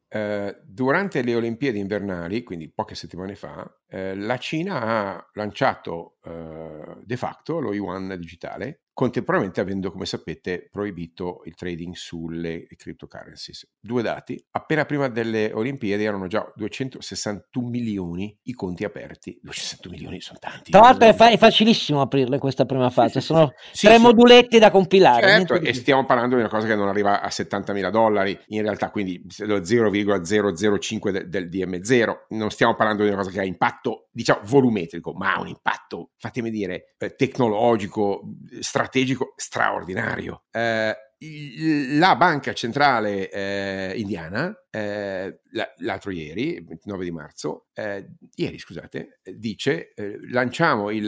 Eh, durante le Olimpiadi invernali, quindi poche settimane fa, eh, la Cina ha lanciato eh, de facto lo yuan digitale contemporaneamente avendo, come sapete, proibito il trading sulle cryptocurrencies. Due dati, appena prima delle Olimpiadi erano già 261 milioni i conti aperti. 261 milioni sono tanti. Tra l'altro è, fa- è facilissimo aprirle questa prima fase, sono sì, tre sì, moduletti da compilare. Certo, e stiamo parlando di una cosa che non arriva a 70 mila dollari, in realtà quindi lo 0,005 del, del DM0, non stiamo parlando di una cosa che ha impatto, diciamo, volumetrico, ma ha un impatto, fatemi dire, eh, tecnologico, strategico straordinario. Eh, la banca centrale eh, indiana, eh, l'altro ieri, il 29 di marzo, eh, ieri scusate, dice eh, lanciamo il,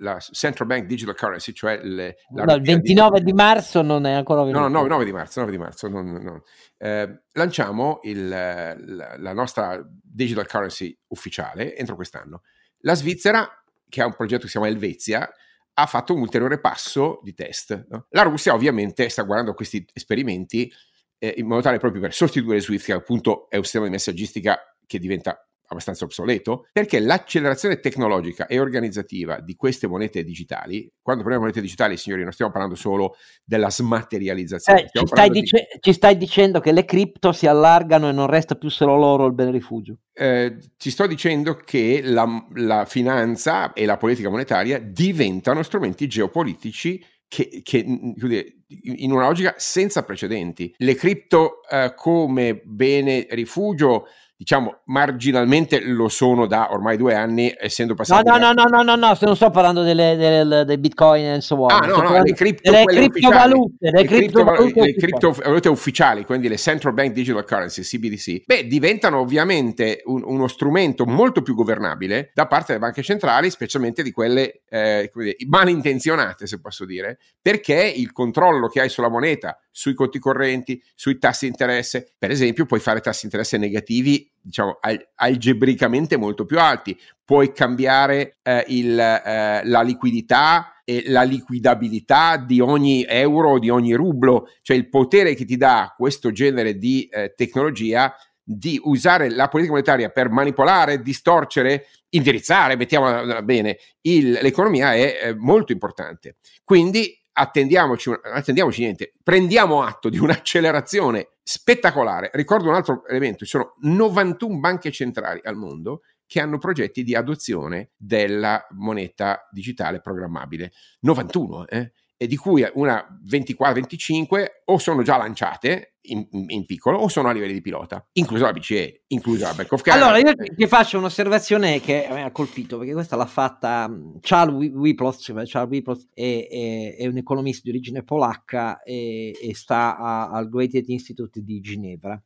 la Central Bank Digital Currency, cioè le, no, il 29 di... di... marzo non è ancora venuto. No, no 9 di marzo, 9 di marzo non, non. Eh, lanciamo il, la, la nostra Digital Currency ufficiale entro quest'anno. La Svizzera, che ha un progetto che si chiama Elvezia, ha fatto un ulteriore passo di test. No? La Russia ovviamente sta guardando questi esperimenti eh, in modo tale proprio per sostituire Swift, che appunto è un sistema di messaggistica che diventa abbastanza obsoleto, perché l'accelerazione tecnologica e organizzativa di queste monete digitali, quando parliamo di monete digitali, signori, non stiamo parlando solo della smaterializzazione. Eh, ci, stai dice- di... ci, stai dicendo che le cripto si allargano e non resta più solo loro il bene rifugio. Eh, ci sto dicendo che la, la, finanza e la politica monetaria diventano strumenti geopolitici che, che in una logica senza precedenti. Le cripto eh, come bene rifugio diciamo marginalmente lo sono da ormai due anni essendo passati no no no no no no non sto parlando delle, delle, dei bitcoin e so on ah no no le, cripto, le criptovalute le, criptovalute, le criptovalute ufficiali. quindi le central bank digital currency CBDC beh diventano ovviamente un, uno strumento molto più governabile da parte delle banche centrali specialmente di quelle eh, malintenzionate se posso dire perché il controllo che hai sulla moneta sui conti correnti, sui tassi di interesse. Per esempio, puoi fare tassi di interesse negativi, diciamo, al- algebricamente molto più alti. Puoi cambiare eh, il, eh, la liquidità e la liquidabilità di ogni euro di ogni rublo, cioè il potere che ti dà questo genere di eh, tecnologia di usare la politica monetaria per manipolare, distorcere, indirizzare, mettiamola bene, il, l'economia è eh, molto importante. Quindi attendiamoci, attendiamoci niente, prendiamo atto di un'accelerazione spettacolare. Ricordo un altro elemento, ci sono 91 banche centrali al mondo che hanno progetti di adozione della moneta digitale programmabile. 91, eh? E di cui una 24-25 o sono già lanciate in, in, piccolo o sono a livelli di pilota, inclusa la BCE, inclusa la Bank of Canada. Allora, io ti faccio un'osservazione che mi ha colpito, perché questa l'ha fatta mm, Charles Wiplos, cioè Charles Wiplos è, è, è, un economista di origine polacca e, e sta a, al Goethe Institute di Ginevra,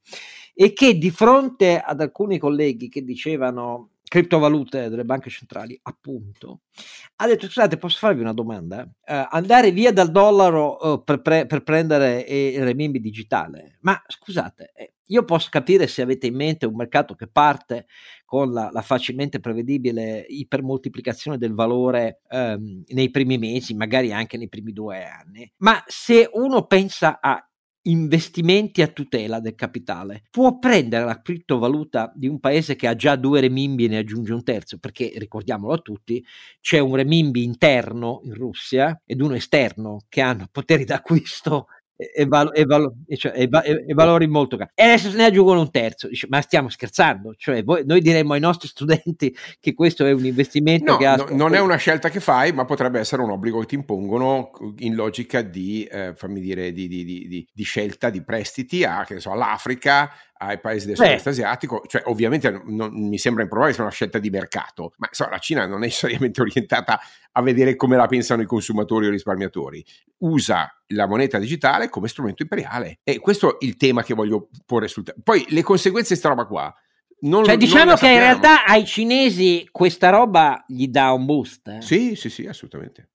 e che di fronte ad alcuni colleghi che dicevano criptovalute delle banche centrali, appunto, ha detto: Scusate, posso farvi una domanda? Uh, andare via dal dollaro uh, per, pre- per, prendere il renminbi digitale, ma scusate, eh, io posso capire se avete in mente un mercato che parte con la, la facilmente prevedibile ipermoltiplicazione del valore um, nei primi mesi, magari anche nei primi due anni, ma se uno pensa a investimenti a tutela del capitale. Può prendere la criptovaluta di un paese che ha già due remimbi e ne aggiunge un terzo, perché ricordiamolo a tutti, c'è un remimbi interno in Russia ed uno esterno che hanno poteri (laughs) d'acquisto e, valo, e, valo, cioè, e, e, valori molto cari. E adesso se ne aggiungono un terzo. Dice, ma stiamo scherzando? Cioè, voi, noi diremmo ai nostri (laughs) studenti che questo è un investimento no, che ha... No, non è una scelta che fai, ma potrebbe essere un obbligo che ti impongono in logica di, eh, fammi dire, di, di, di, di scelta di prestiti a, che so, all'Africa, ai paesi del sud-est asiatico, cioè ovviamente non, mi sembra improbabile sia una scelta di mercato, ma insomma, la Cina non è necessariamente (laughs) orientata a vedere come la pensano i consumatori o i risparmiatori, usa la moneta digitale come strumento imperiale e questo è il tema che voglio porre sul tema. Poi le conseguenze di questa roba qua non, cioè, diciamo che in realtà ai cinesi questa roba gli dà un boost. Eh? Sì, sì, sì, assolutamente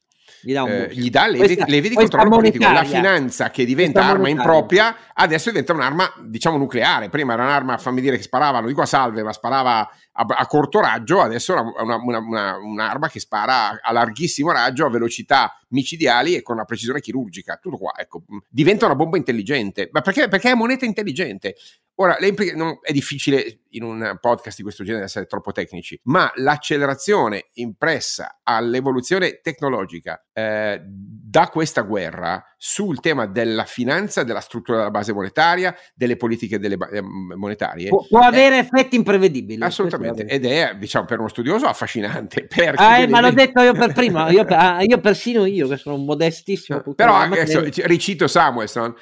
gli dà, eh, gli dà le, questa, le vedi controllo politico. La finanza che diventa arma impropria adesso diventa un'arma, diciamo, nucleare. Prima era un'arma, fammi dire, che sparava, non dico a salve, ma sparava a, a corto raggio, adesso è una, una, una, un'arma che spara a larghissimo raggio, a velocità micidiali e con una precisione chirurgica. Tutto qua, ecco, diventa una bomba intelligente. Ma perché? Perché è moneta intelligente. Ora, implica- non, è difficile in un podcast di questo genere essere troppo tecnici, ma l'accelerazione impressa all'evoluzione tecnologica eh, da questa guerra sul tema della finanza, della struttura della base monetaria, delle politiche delle ba- eh, monetarie. Può, può avere effetti imprevedibili. Assolutamente, ed è, diciamo, per uno studioso affascinante. (laughs) Ah, eh, ma l'ho detto io per prima, io, ah, io, persino io, che sono un modestissimo. (laughs) Però adesso, ricito Samuelson,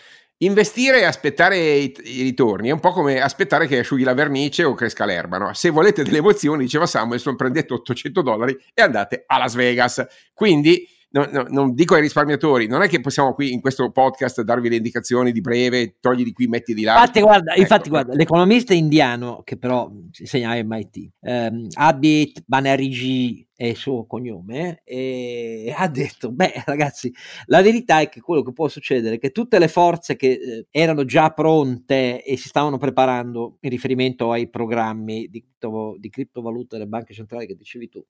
Investire e aspettare i, i, ritorni è un po' come aspettare che asciughi la vernice o cresca l'erba. No? Se volete delle emozioni, diceva Samuelson, prendete 800 dollari e andate a Las Vegas. Quindi no, no, non dico ai risparmiatori, non è che possiamo qui in questo podcast darvi le indicazioni di breve, togli di qui, metti di là. Infatti, guarda, ecco. infatti, guarda l'economista indiano, che però insegna a MIT, ehm, Abit Banerjee è il suo cognome, e (laughs) ha detto, beh ragazzi, la verità è che quello che può succedere è che tutte le forze che eh, erano già pronte e si stavano preparando in riferimento ai programmi di, di criptovalute delle banche centrali che dicevi tu, uh,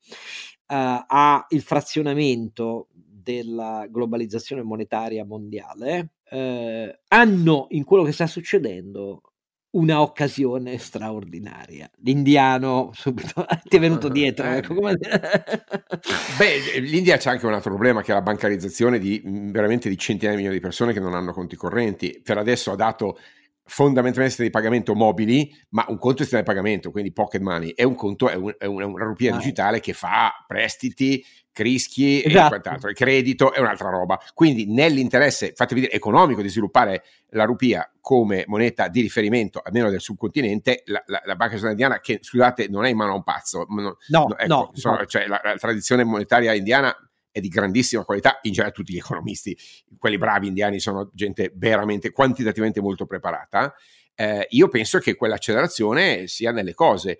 a il frazionamento della globalizzazione monetaria mondiale, eh, hanno in quello che sta succedendo una occasione straordinaria. L'indiano subito (laughs) ti è venuto (laughs) dietro. Eh, ecco, come... (laughs) Beh, l'India c'è anche un altro problema che è la bancarizzazione di veramente di centinaia di milioni di persone che non hanno conti correnti. Per adesso ha dato fondamentalmente di pagamento mobili, ma un conto è sistema di pagamento, quindi pocket money, e un conto è, un, è una rupia ah. digitale che fa prestiti, rischi esatto. e quant'altro. Il credito è un'altra roba. Quindi nell'interesse, fatevi dire, economico di sviluppare la rupia come moneta di riferimento, almeno del subcontinente, la, la, la Banca Centrale Indiana, che scusate, non è in mano a un pazzo. No, no, ecco, no, sono, no. Cioè, la, la tradizione monetaria indiana è di grandissima qualità, in genere tutti gli economisti, quelli bravi indiani sono gente veramente quantitativamente molto preparata. Eh, io penso che quell'accelerazione sia nelle cose.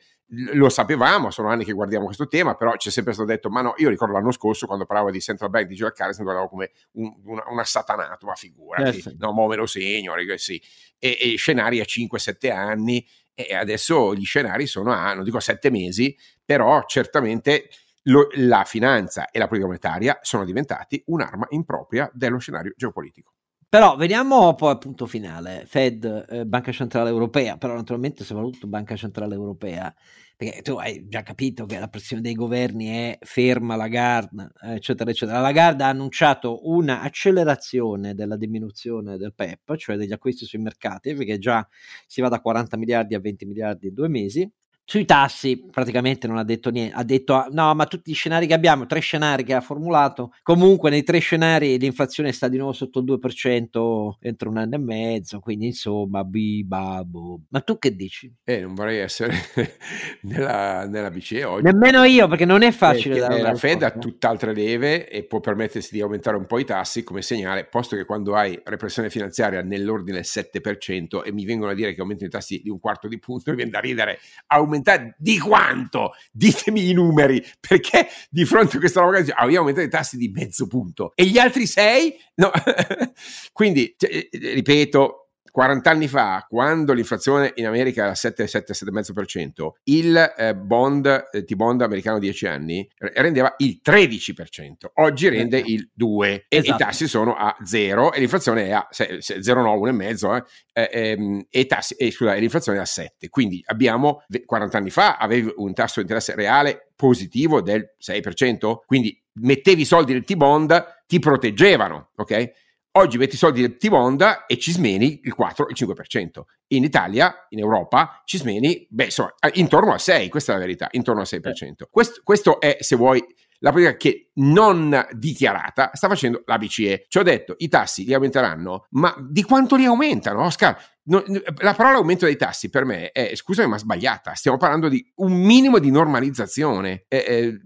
Lo sapevamo, sono anni che guardiamo questo tema, però c'è sempre stato detto: ma no, io ricordo l'anno scorso quando parlavo di central bank di Joel Currency, guardavo come un, una, una satanato, ma figura, yes. no, mo me lo segno, sì. e, e scenari a 5-7 anni, e adesso gli scenari sono a, non dico a 7 mesi, però certamente lo, la finanza e la politica monetaria sono diventati un'arma impropria dello scenario geopolitico. Però vediamo poi al punto finale, Fed, eh, Banca Centrale Europea, però naturalmente soprattutto Banca Centrale Europea, perché tu hai già capito che la pressione dei governi è ferma, Lagarde, eccetera, eccetera. La Lagarde ha annunciato un'accelerazione della diminuzione del PEP, cioè degli acquisti sui mercati, perché già si va da 40 miliardi a 20 miliardi in due mesi, sui tassi praticamente non ha detto niente, ha detto no ma tutti gli scenari che abbiamo, tre scenari che ha formulato, comunque nei tre scenari l'inflazione sta di nuovo sotto il 2% entro un anno e mezzo, quindi insomma bibabo. Ma tu che dici? Eh non vorrei essere (laughs) nella, nella BCE oggi. Nemmeno io perché non è facile. Eh, la Fed ha tutt'altre leve e può permettersi di aumentare un po' i tassi come segnale, posto che quando hai repressione finanziaria nell'ordine del 7% e mi vengono a dire che aumentano i tassi di un quarto di punto, (laughs) mi viene da ridere, aumenta aumentare di quanto? Ditemi i numeri, perché di fronte a questa roba ah, abbiamo aumentato i tassi di mezzo punto e gli altri sei? No. (laughs) Quindi, cioè, eh, ripeto, 40 anni fa, quando l'inflazione in America era 7, 7, 7,5%, il eh, bond, eh, T-bond americano 10 anni rendeva il 13%, oggi rende eh, il 2% esatto. e i esatto. tassi sono a 0 e l'inflazione è a 0,9, 1,5 eh, eh, ehm, e, tassi, e, scusa, l'inflazione è a 7. Quindi abbiamo 40 anni fa avevi un tasso di interesse reale positivo del 6%, quindi mettevi i soldi nel T-bond, ti proteggevano, ok? Oggi metti i soldi del T-Bond e ci smeni il 4, il 5%. In Italia, in Europa, ci smeni, beh, insomma, intorno al 6, questa è la verità, intorno al 6%. Questo, questo è, se vuoi, la politica che non dichiarata sta facendo la BCE. Ci ho detto, i tassi li aumenteranno, ma di quanto li aumentano, Oscar? No, la parola aumento dei tassi per me è, scusami, ma sbagliata. Stiamo parlando di un minimo di normalizzazione. Eh, eh,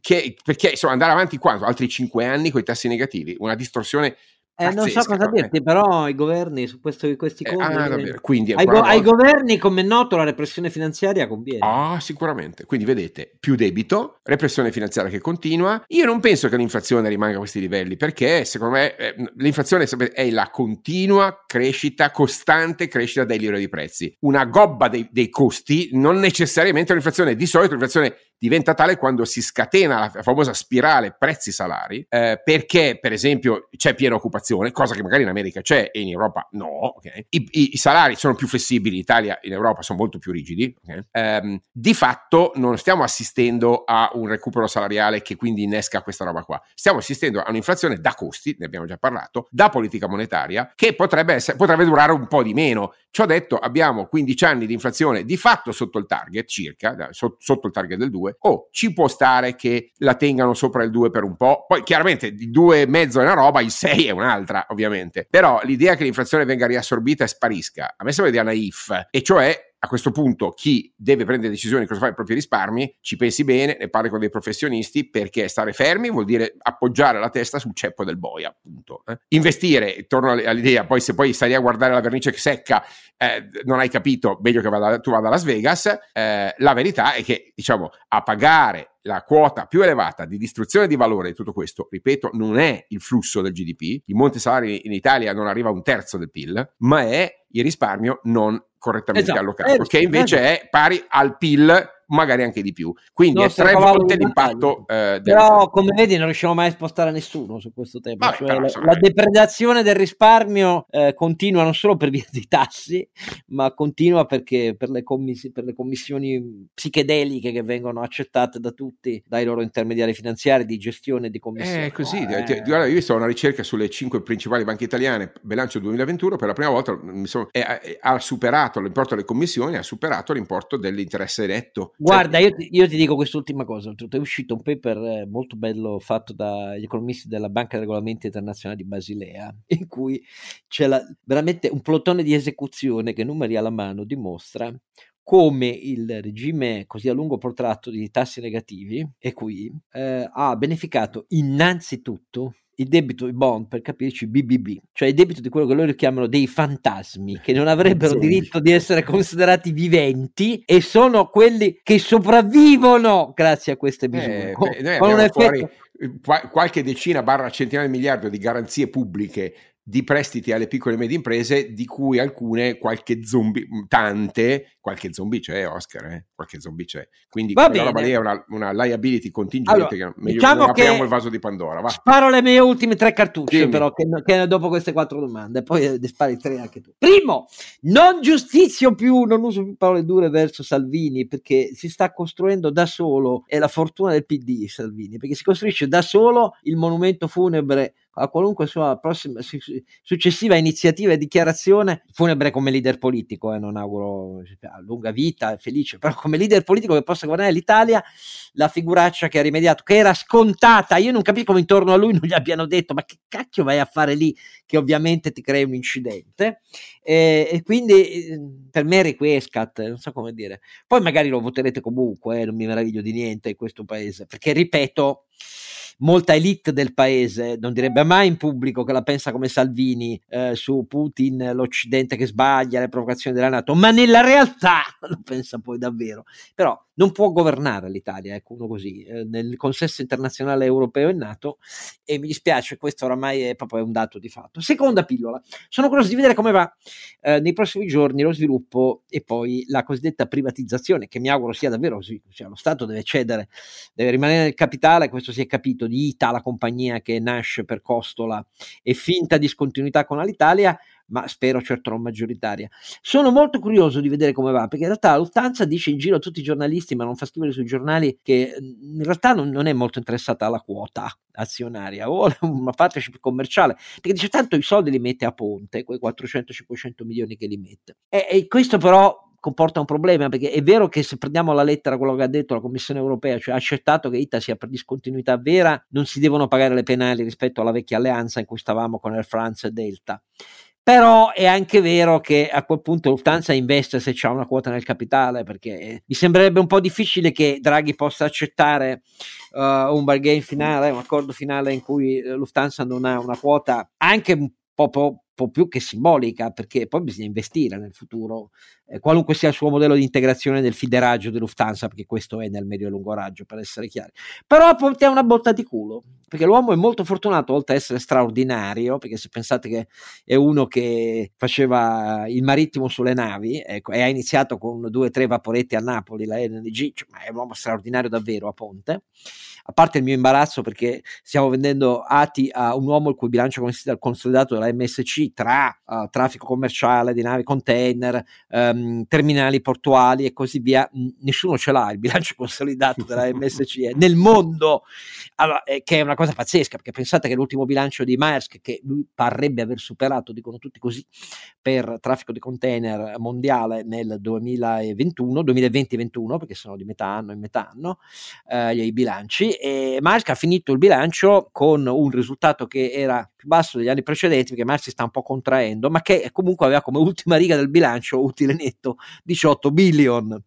che, perché insomma, andare avanti quanto? Altri cinque anni con i tassi negativi? Una distorsione eh, non so cosa dirti, eh. però i governi su questo, questi eh, ah, Quindi ai, go- ai, governi, come è noto, la repressione finanziaria conviene. Ah, sicuramente. Quindi vedete, più debito, repressione finanziaria che continua. Io non penso che l'inflazione rimanga a questi livelli, perché secondo me eh, l'inflazione è la continua crescita, costante crescita dei livelli di prezzi. Una gobba dei, dei costi, non necessariamente l'inflazione. Di solito l'inflazione diventa tale quando si scatena la famosa spirale prezzi-salari, eh, perché per esempio c'è piena occupazione, cosa che magari in America c'è e in Europa no, okay? I, i, I, salari sono più flessibili, in Italia e in Europa sono molto più rigidi, okay? eh, di fatto non stiamo assistendo a un recupero salariale che quindi innesca questa roba qua, stiamo assistendo a un'inflazione da costi, ne abbiamo già parlato, da politica monetaria, che potrebbe, essere, potrebbe durare un po' di meno. Ci ho detto, abbiamo 15 anni di inflazione di fatto sotto il target, circa, sotto il target del 2, 2, oh, ci può stare che la tengano sopra il 2 per un po'. Poi chiaramente il 2,5 è una roba, il 6 è un'altra, ovviamente. Però l'idea che l'inflazione venga riassorbita e sparisca, a me sembra idea naif, e cioè a questo punto chi deve prendere decisioni cosa fare i propri risparmi, ci pensi bene, ne parli con dei professionisti, perché stare fermi vuol dire appoggiare la testa sul ceppo del boia, appunto. Eh. Investire, torno all'idea, poi se poi stai a guardare la vernice che secca, eh, non hai capito, meglio che vada, tu vada a Las Vegas, eh, la verità è che, diciamo, a pagare la quota più elevata di distruzione di valore di tutto questo, ripeto, non è il flusso del GDP, il monte salari in Italia non arriva a un terzo del PIL, ma è il risparmio non correttamente esatto. allocato, che invece esatto. è pari al PIL magari anche di più. Quindi è tre volte l'impatto. Eh, del... Però, come vedi, non riusciamo mai a spostare nessuno su questo tema. Vabbè, cioè, però, la, la, depredazione del risparmio eh, continua non solo per via dei tassi, ma continua perché per le, commiss- per le, commissioni psichedeliche che vengono accettate da tutti, dai loro intermediari finanziari di gestione e di commissione. È così. Eh. Ti, guarda, io ho una ricerca sulle cinque principali banche italiane, bilancio 2021, per la prima volta mi sono, è, è, ha superato l'importo delle commissioni, ha superato l'importo dell'interesse netto Guarda, io ti, io ti, dico quest'ultima cosa. È uscito un paper eh, molto bello fatto dagli economisti della Banca dei Regolamenti Internazionali di Basilea, (laughs) in cui c'è la, veramente un plotone di esecuzione che numeri alla mano dimostra come il regime così a lungo protratto di tassi negativi, e qui, eh, ha beneficato innanzitutto il debito, i bond per capirci, BBB, cioè il debito di quello che loro chiamano dei fantasmi, che non avrebbero diritto di essere considerati viventi e sono quelli che sopravvivono grazie a queste misure. Eh, con, beh, con un effetto... qualche decina barra centinaia di miliardi di garanzie pubbliche di prestiti alle piccole e medie imprese, di cui alcune, qualche zombie, tante, qualche zombie c'è, Oscar, eh? qualche zombie c'è. Quindi Va quella roba lì è una, una liability contingente allora, che meglio diciamo non apriamo il vaso di Pandora. Va. Sparo le mie ultime tre cartucce, Dimmi. però, che, che, dopo queste quattro domande, poi ne spari tre anche tu. Primo, non giustizio più, non uso più parole dure verso Salvini, perché si sta costruendo da solo, è la fortuna del PD Salvini, perché si costruisce da solo il monumento funebre a qualunque sua prossima, successiva iniziativa e dichiarazione funebre come leader politico, eh, non auguro lunga vita, felice, però come leader politico che possa governare l'Italia, la figuraccia che ha rimediato, che era scontata, io non capisco come intorno a lui non gli abbiano detto ma che cacchio vai a fare lì, che ovviamente ti crei un incidente, e, e quindi per me requiescat, non so come dire, poi magari lo voterete comunque, eh, non mi meraviglio di niente in questo paese, perché ripeto, molta elite del paese non direbbe mai in pubblico che la pensa come Salvini eh, su Putin, l'Occidente che sbaglia, le provocazioni della Nato, ma nella realtà (laughs) lo pensa poi davvero. Però non può governare l'Italia, ecco uno così, eh, nel consesso internazionale europeo è nato e mi dispiace, questo oramai è proprio un dato di fatto. Seconda pillola, sono curioso di vedere come va eh, nei prossimi giorni lo sviluppo e poi la cosiddetta privatizzazione, che mi auguro sia davvero così, cioè lo Stato deve cedere, deve rimanere nel capitale, questo si è capito, di ITA, la compagnia che nasce per costola e finta discontinuità con l'Italia, ma spero certo non maggioritaria. Sono molto curioso di vedere come va, perché in realtà Lufthansa dice in giro a tutti i giornalisti, ma non fa scrivere sui giornali, che in realtà non, non è molto interessata alla quota azionaria o una partnership commerciale, perché dice tanto i soldi li mette a ponte, quei 400-500 milioni che li mette. E, e questo però comporta un problema perché è vero che se prendiamo la lettera quello che ha detto la Commissione europea, cioè ha accettato che ITA sia per discontinuità vera, non si devono pagare le penali rispetto alla vecchia alleanza in cui stavamo con Air France e Delta. Però è anche vero che a quel punto Lufthansa investe se c'è una quota nel capitale, perché mi sembrerebbe un po' difficile che Draghi possa accettare uh, un bargain finale, un accordo finale in cui Lufthansa non ha una quota anche un po', po', po più che simbolica, perché poi bisogna investire nel futuro, eh, qualunque sia il suo modello di integrazione del fideraggio di Lufthansa, perché questo è nel medio e lungo raggio, per essere chiari. Però è una botta di culo, perché l'uomo è molto fortunato, oltre ad essere straordinario, perché se pensate che è uno che faceva il marittimo sulle navi ecco, e ha iniziato con due o tre vaporetti a Napoli, la NG, cioè, ma è un uomo straordinario davvero a Ponte a parte il mio imbarazzo perché stiamo vendendo ATI a un uomo il cui bilancio consolidato della MSC tra uh, traffico commerciale di navi, container, um, terminali portuali e così via, nessuno ce l'ha il bilancio (laughs) consolidato della MSC eh, nel mondo, allora, eh, che è una cosa pazzesca perché pensate che l'ultimo bilancio di Maersk che lui parrebbe aver superato, dicono tutti così, per traffico di container mondiale nel 2021, 2020-21 perché sono di metà anno in metà anno eh, i bilanci e Maersk ha finito il bilancio con un risultato che era più basso degli anni precedenti perché Maersk si sta un po' contraendo ma che comunque aveva come ultima riga del bilancio utile netto 18 billion.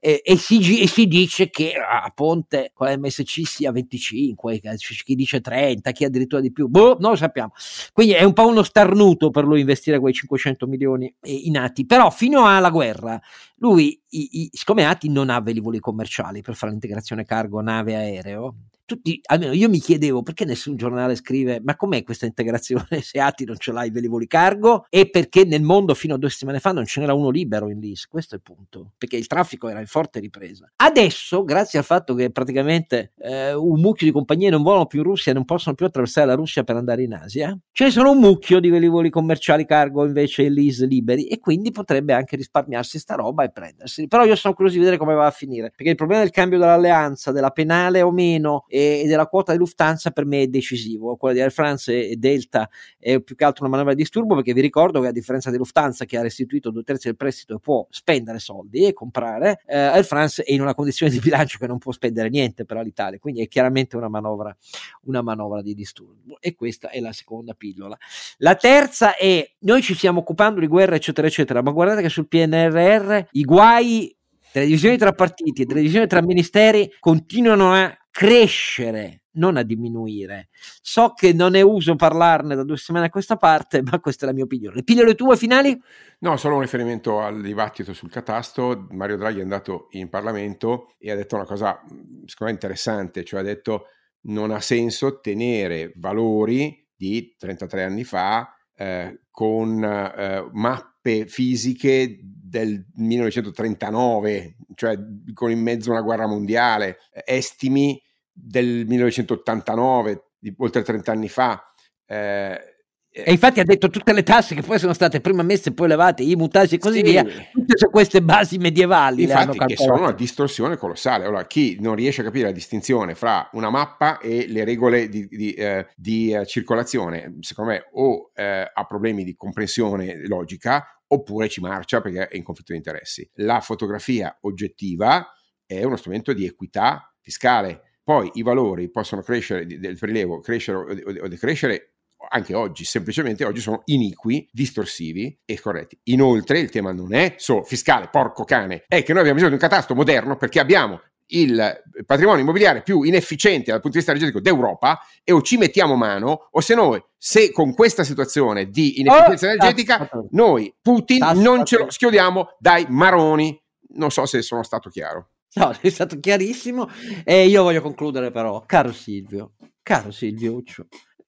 E, e, si, e si, dice che a Ponte con MSC sia 25 chi dice 30 chi addirittura di più boh non lo sappiamo. Quindi è un po' uno starnuto per lui investire quei 500 milioni in atti. Però fino alla guerra lui i, i, siccome Atti non ha velivoli commerciali per fare l'integrazione cargo nave aereo tutti, almeno io mi chiedevo perché nessun giornale scrive ma com'è questa integrazione (laughs) se Ati non ce l'ha i velivoli cargo e perché nel mondo fino a due settimane fa non ce n'era uno libero in LIS, questo è il punto, perché il traffico era in forte ripresa. Adesso, grazie al fatto che praticamente eh, un mucchio di compagnie non volano più in Russia e non possono più attraversare la Russia per andare in Asia, ce ne sono un mucchio di velivoli commerciali cargo invece in LIS liberi e quindi potrebbe anche risparmiarsi sta roba e prendersi. Però io sono curioso di vedere come va a finire, perché il problema del cambio dell'alleanza, della penale o meno e, della quota di Lufthansa per me è decisivo. Quella di Air France e Delta è più che altro una manovra di disturbo perché vi ricordo che a differenza di Lufthansa che ha restituito due terzi del prestito e può spendere soldi e comprare, eh, Air France è in una condizione di bilancio che non può spendere niente per l'Italia, quindi è chiaramente una manovra, una manovra di disturbo e questa è la seconda pillola. La terza è noi ci stiamo occupando di guerra eccetera eccetera, ma guardate che sul PNRR i guai delle divisioni tra partiti e delle divisioni tra ministeri continuano a crescere, non a diminuire. So che non è uso parlarne da due settimane a questa parte, ma questa è la mia opinione. Le pillole tue finali? No, solo un riferimento al dibattito sul catasto. Mario Draghi è andato in Parlamento e ha detto una cosa, secondo me, interessante, cioè ha detto non ha senso tenere valori di 33 anni fa eh, con eh, mappe fisiche del 1939, cioè con in mezzo una guerra mondiale, estimi del 1989, di oltre 30 anni fa. Eh, e infatti ha detto tutte le tasse che poi sono state prima messe e poi levate, i mutaggi e così sì. via, tutte su queste basi medievali. Infatti, che sono una distorsione colossale. Allora, chi non riesce a capire la distinzione fra una mappa e le regole di, di, eh, di eh, circolazione, secondo me o eh, ha problemi di comprensione logica oppure ci marcia perché è in conflitto di interessi. La fotografia oggettiva è uno strumento di equità fiscale. Poi i valori possono crescere del prelievo, crescere o decrescere anche oggi, semplicemente oggi sono iniqui, distorsivi e corretti. Inoltre il tema non è solo fiscale, porco cane, è che noi abbiamo bisogno di un catasto moderno perché abbiamo il patrimonio immobiliare più inefficiente dal punto di vista energetico d'Europa e o ci mettiamo mano o se noi, se con questa situazione di inefficienza oh, energetica, tasto. noi Putin tasto, non ce lo schiodiamo dai maroni. Non so se sono stato chiaro. No, (laughs) è stato chiarissimo e io voglio concludere però, caro Silvio, caro Silvio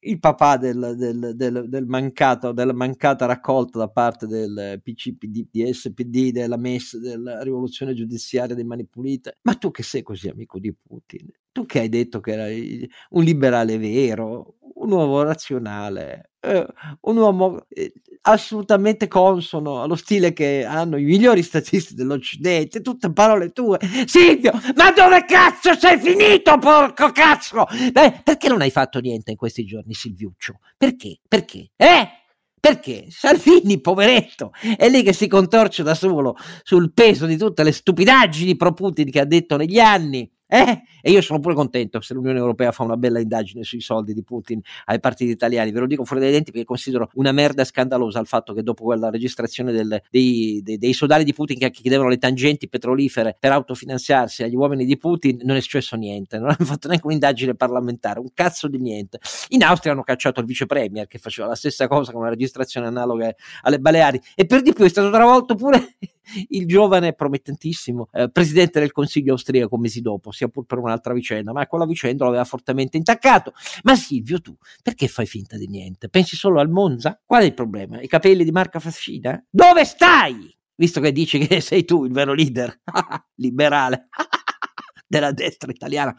il papà del, del, del, del, mancato, della mancata raccolta da parte del PCPD, di SPD, della MES, della rivoluzione giudiziaria dei mani pulite. Ma tu che sei così amico di Putin? Tu che hai detto che era un liberale vero, un uomo razionale, eh, un uomo eh, assolutamente consono allo stile che hanno i migliori statisti dell'Occidente, tutte parole tue. Silvio, ma dove cazzo sei finito, porco cazzo? Beh, perché non hai fatto niente in questi giorni, Silviuccio? Perché? Perché? Eh? Perché Salvini, poveretto, è lì che si contorce da solo sul peso di tutte le stupidaggini pro Putin che ha detto negli anni eh? E io sono pure contento se l'Unione Europea fa una bella indagine sui soldi di Putin ai partiti italiani. Ve lo dico fuori dai denti perché considero una merda scandalosa il fatto che dopo quella registrazione del, dei, dei, dei, sodali di Putin che chiedevano le tangenti petrolifere per autofinanziarsi agli uomini di Putin non è successo niente. Non hanno fatto neanche un'indagine parlamentare, un cazzo di niente. In Austria hanno cacciato il vice premier che faceva la stessa cosa con una registrazione analoga alle Baleari e per di più è stato travolto pure (laughs) il giovane promettentissimo eh, presidente del Consiglio austriaco mesi dopo, sia pur per un'altra vicenda, ma quella vicenda lo aveva fortemente intaccato. Ma Silvio, tu perché fai finta di niente? Pensi solo al Monza? Qual è il problema? I capelli di Marca Fascina? Dove stai? Visto che dici che (laughs) sei tu il vero leader (laughs) liberale (laughs) della destra italiana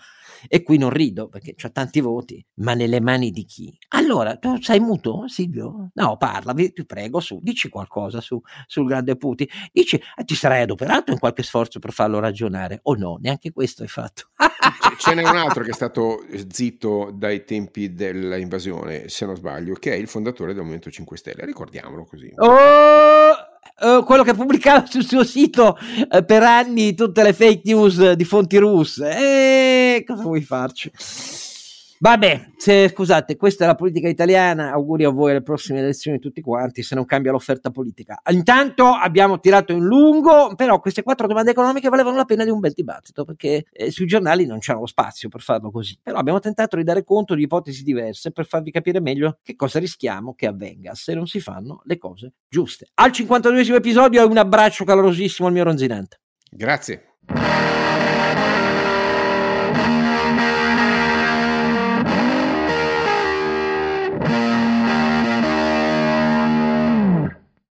e qui non rido perché c'ha tanti voti, ma nelle mani di chi? Allora, tu sei muto, Silvio? No, parla, ti prego, su, dici qualcosa su, sul grande Putin. Dici, eh, ti sarai adoperato in qualche sforzo per farlo ragionare o no? Neanche questo hai fatto. Ce n'è un altro che è (laughs) stato zitto dai tempi dell'invasione, se non sbaglio, che è il fondatore del Movimento 5 Stelle, ricordiamolo così. Oh! Uh, quello che pubblicava (laughs) sul suo sito uh, per anni tutte le fake news di fonti russe. E cosa vuoi farci? Vabbè, se, scusate, questa è la politica italiana. Auguri a voi alle prossime elezioni tutti quanti, se non cambia l'offerta politica. Intanto abbiamo tirato in lungo, però queste quattro domande economiche valevano la pena di un bel dibattito, perché eh, sui giornali non c'era lo spazio per farlo così. Però abbiamo tentato di dare conto di ipotesi diverse per farvi capire meglio che cosa rischiamo che avvenga se non si fanno le cose giuste. Al 52 episodio un abbraccio calorosissimo al mio ronzinante. Grazie.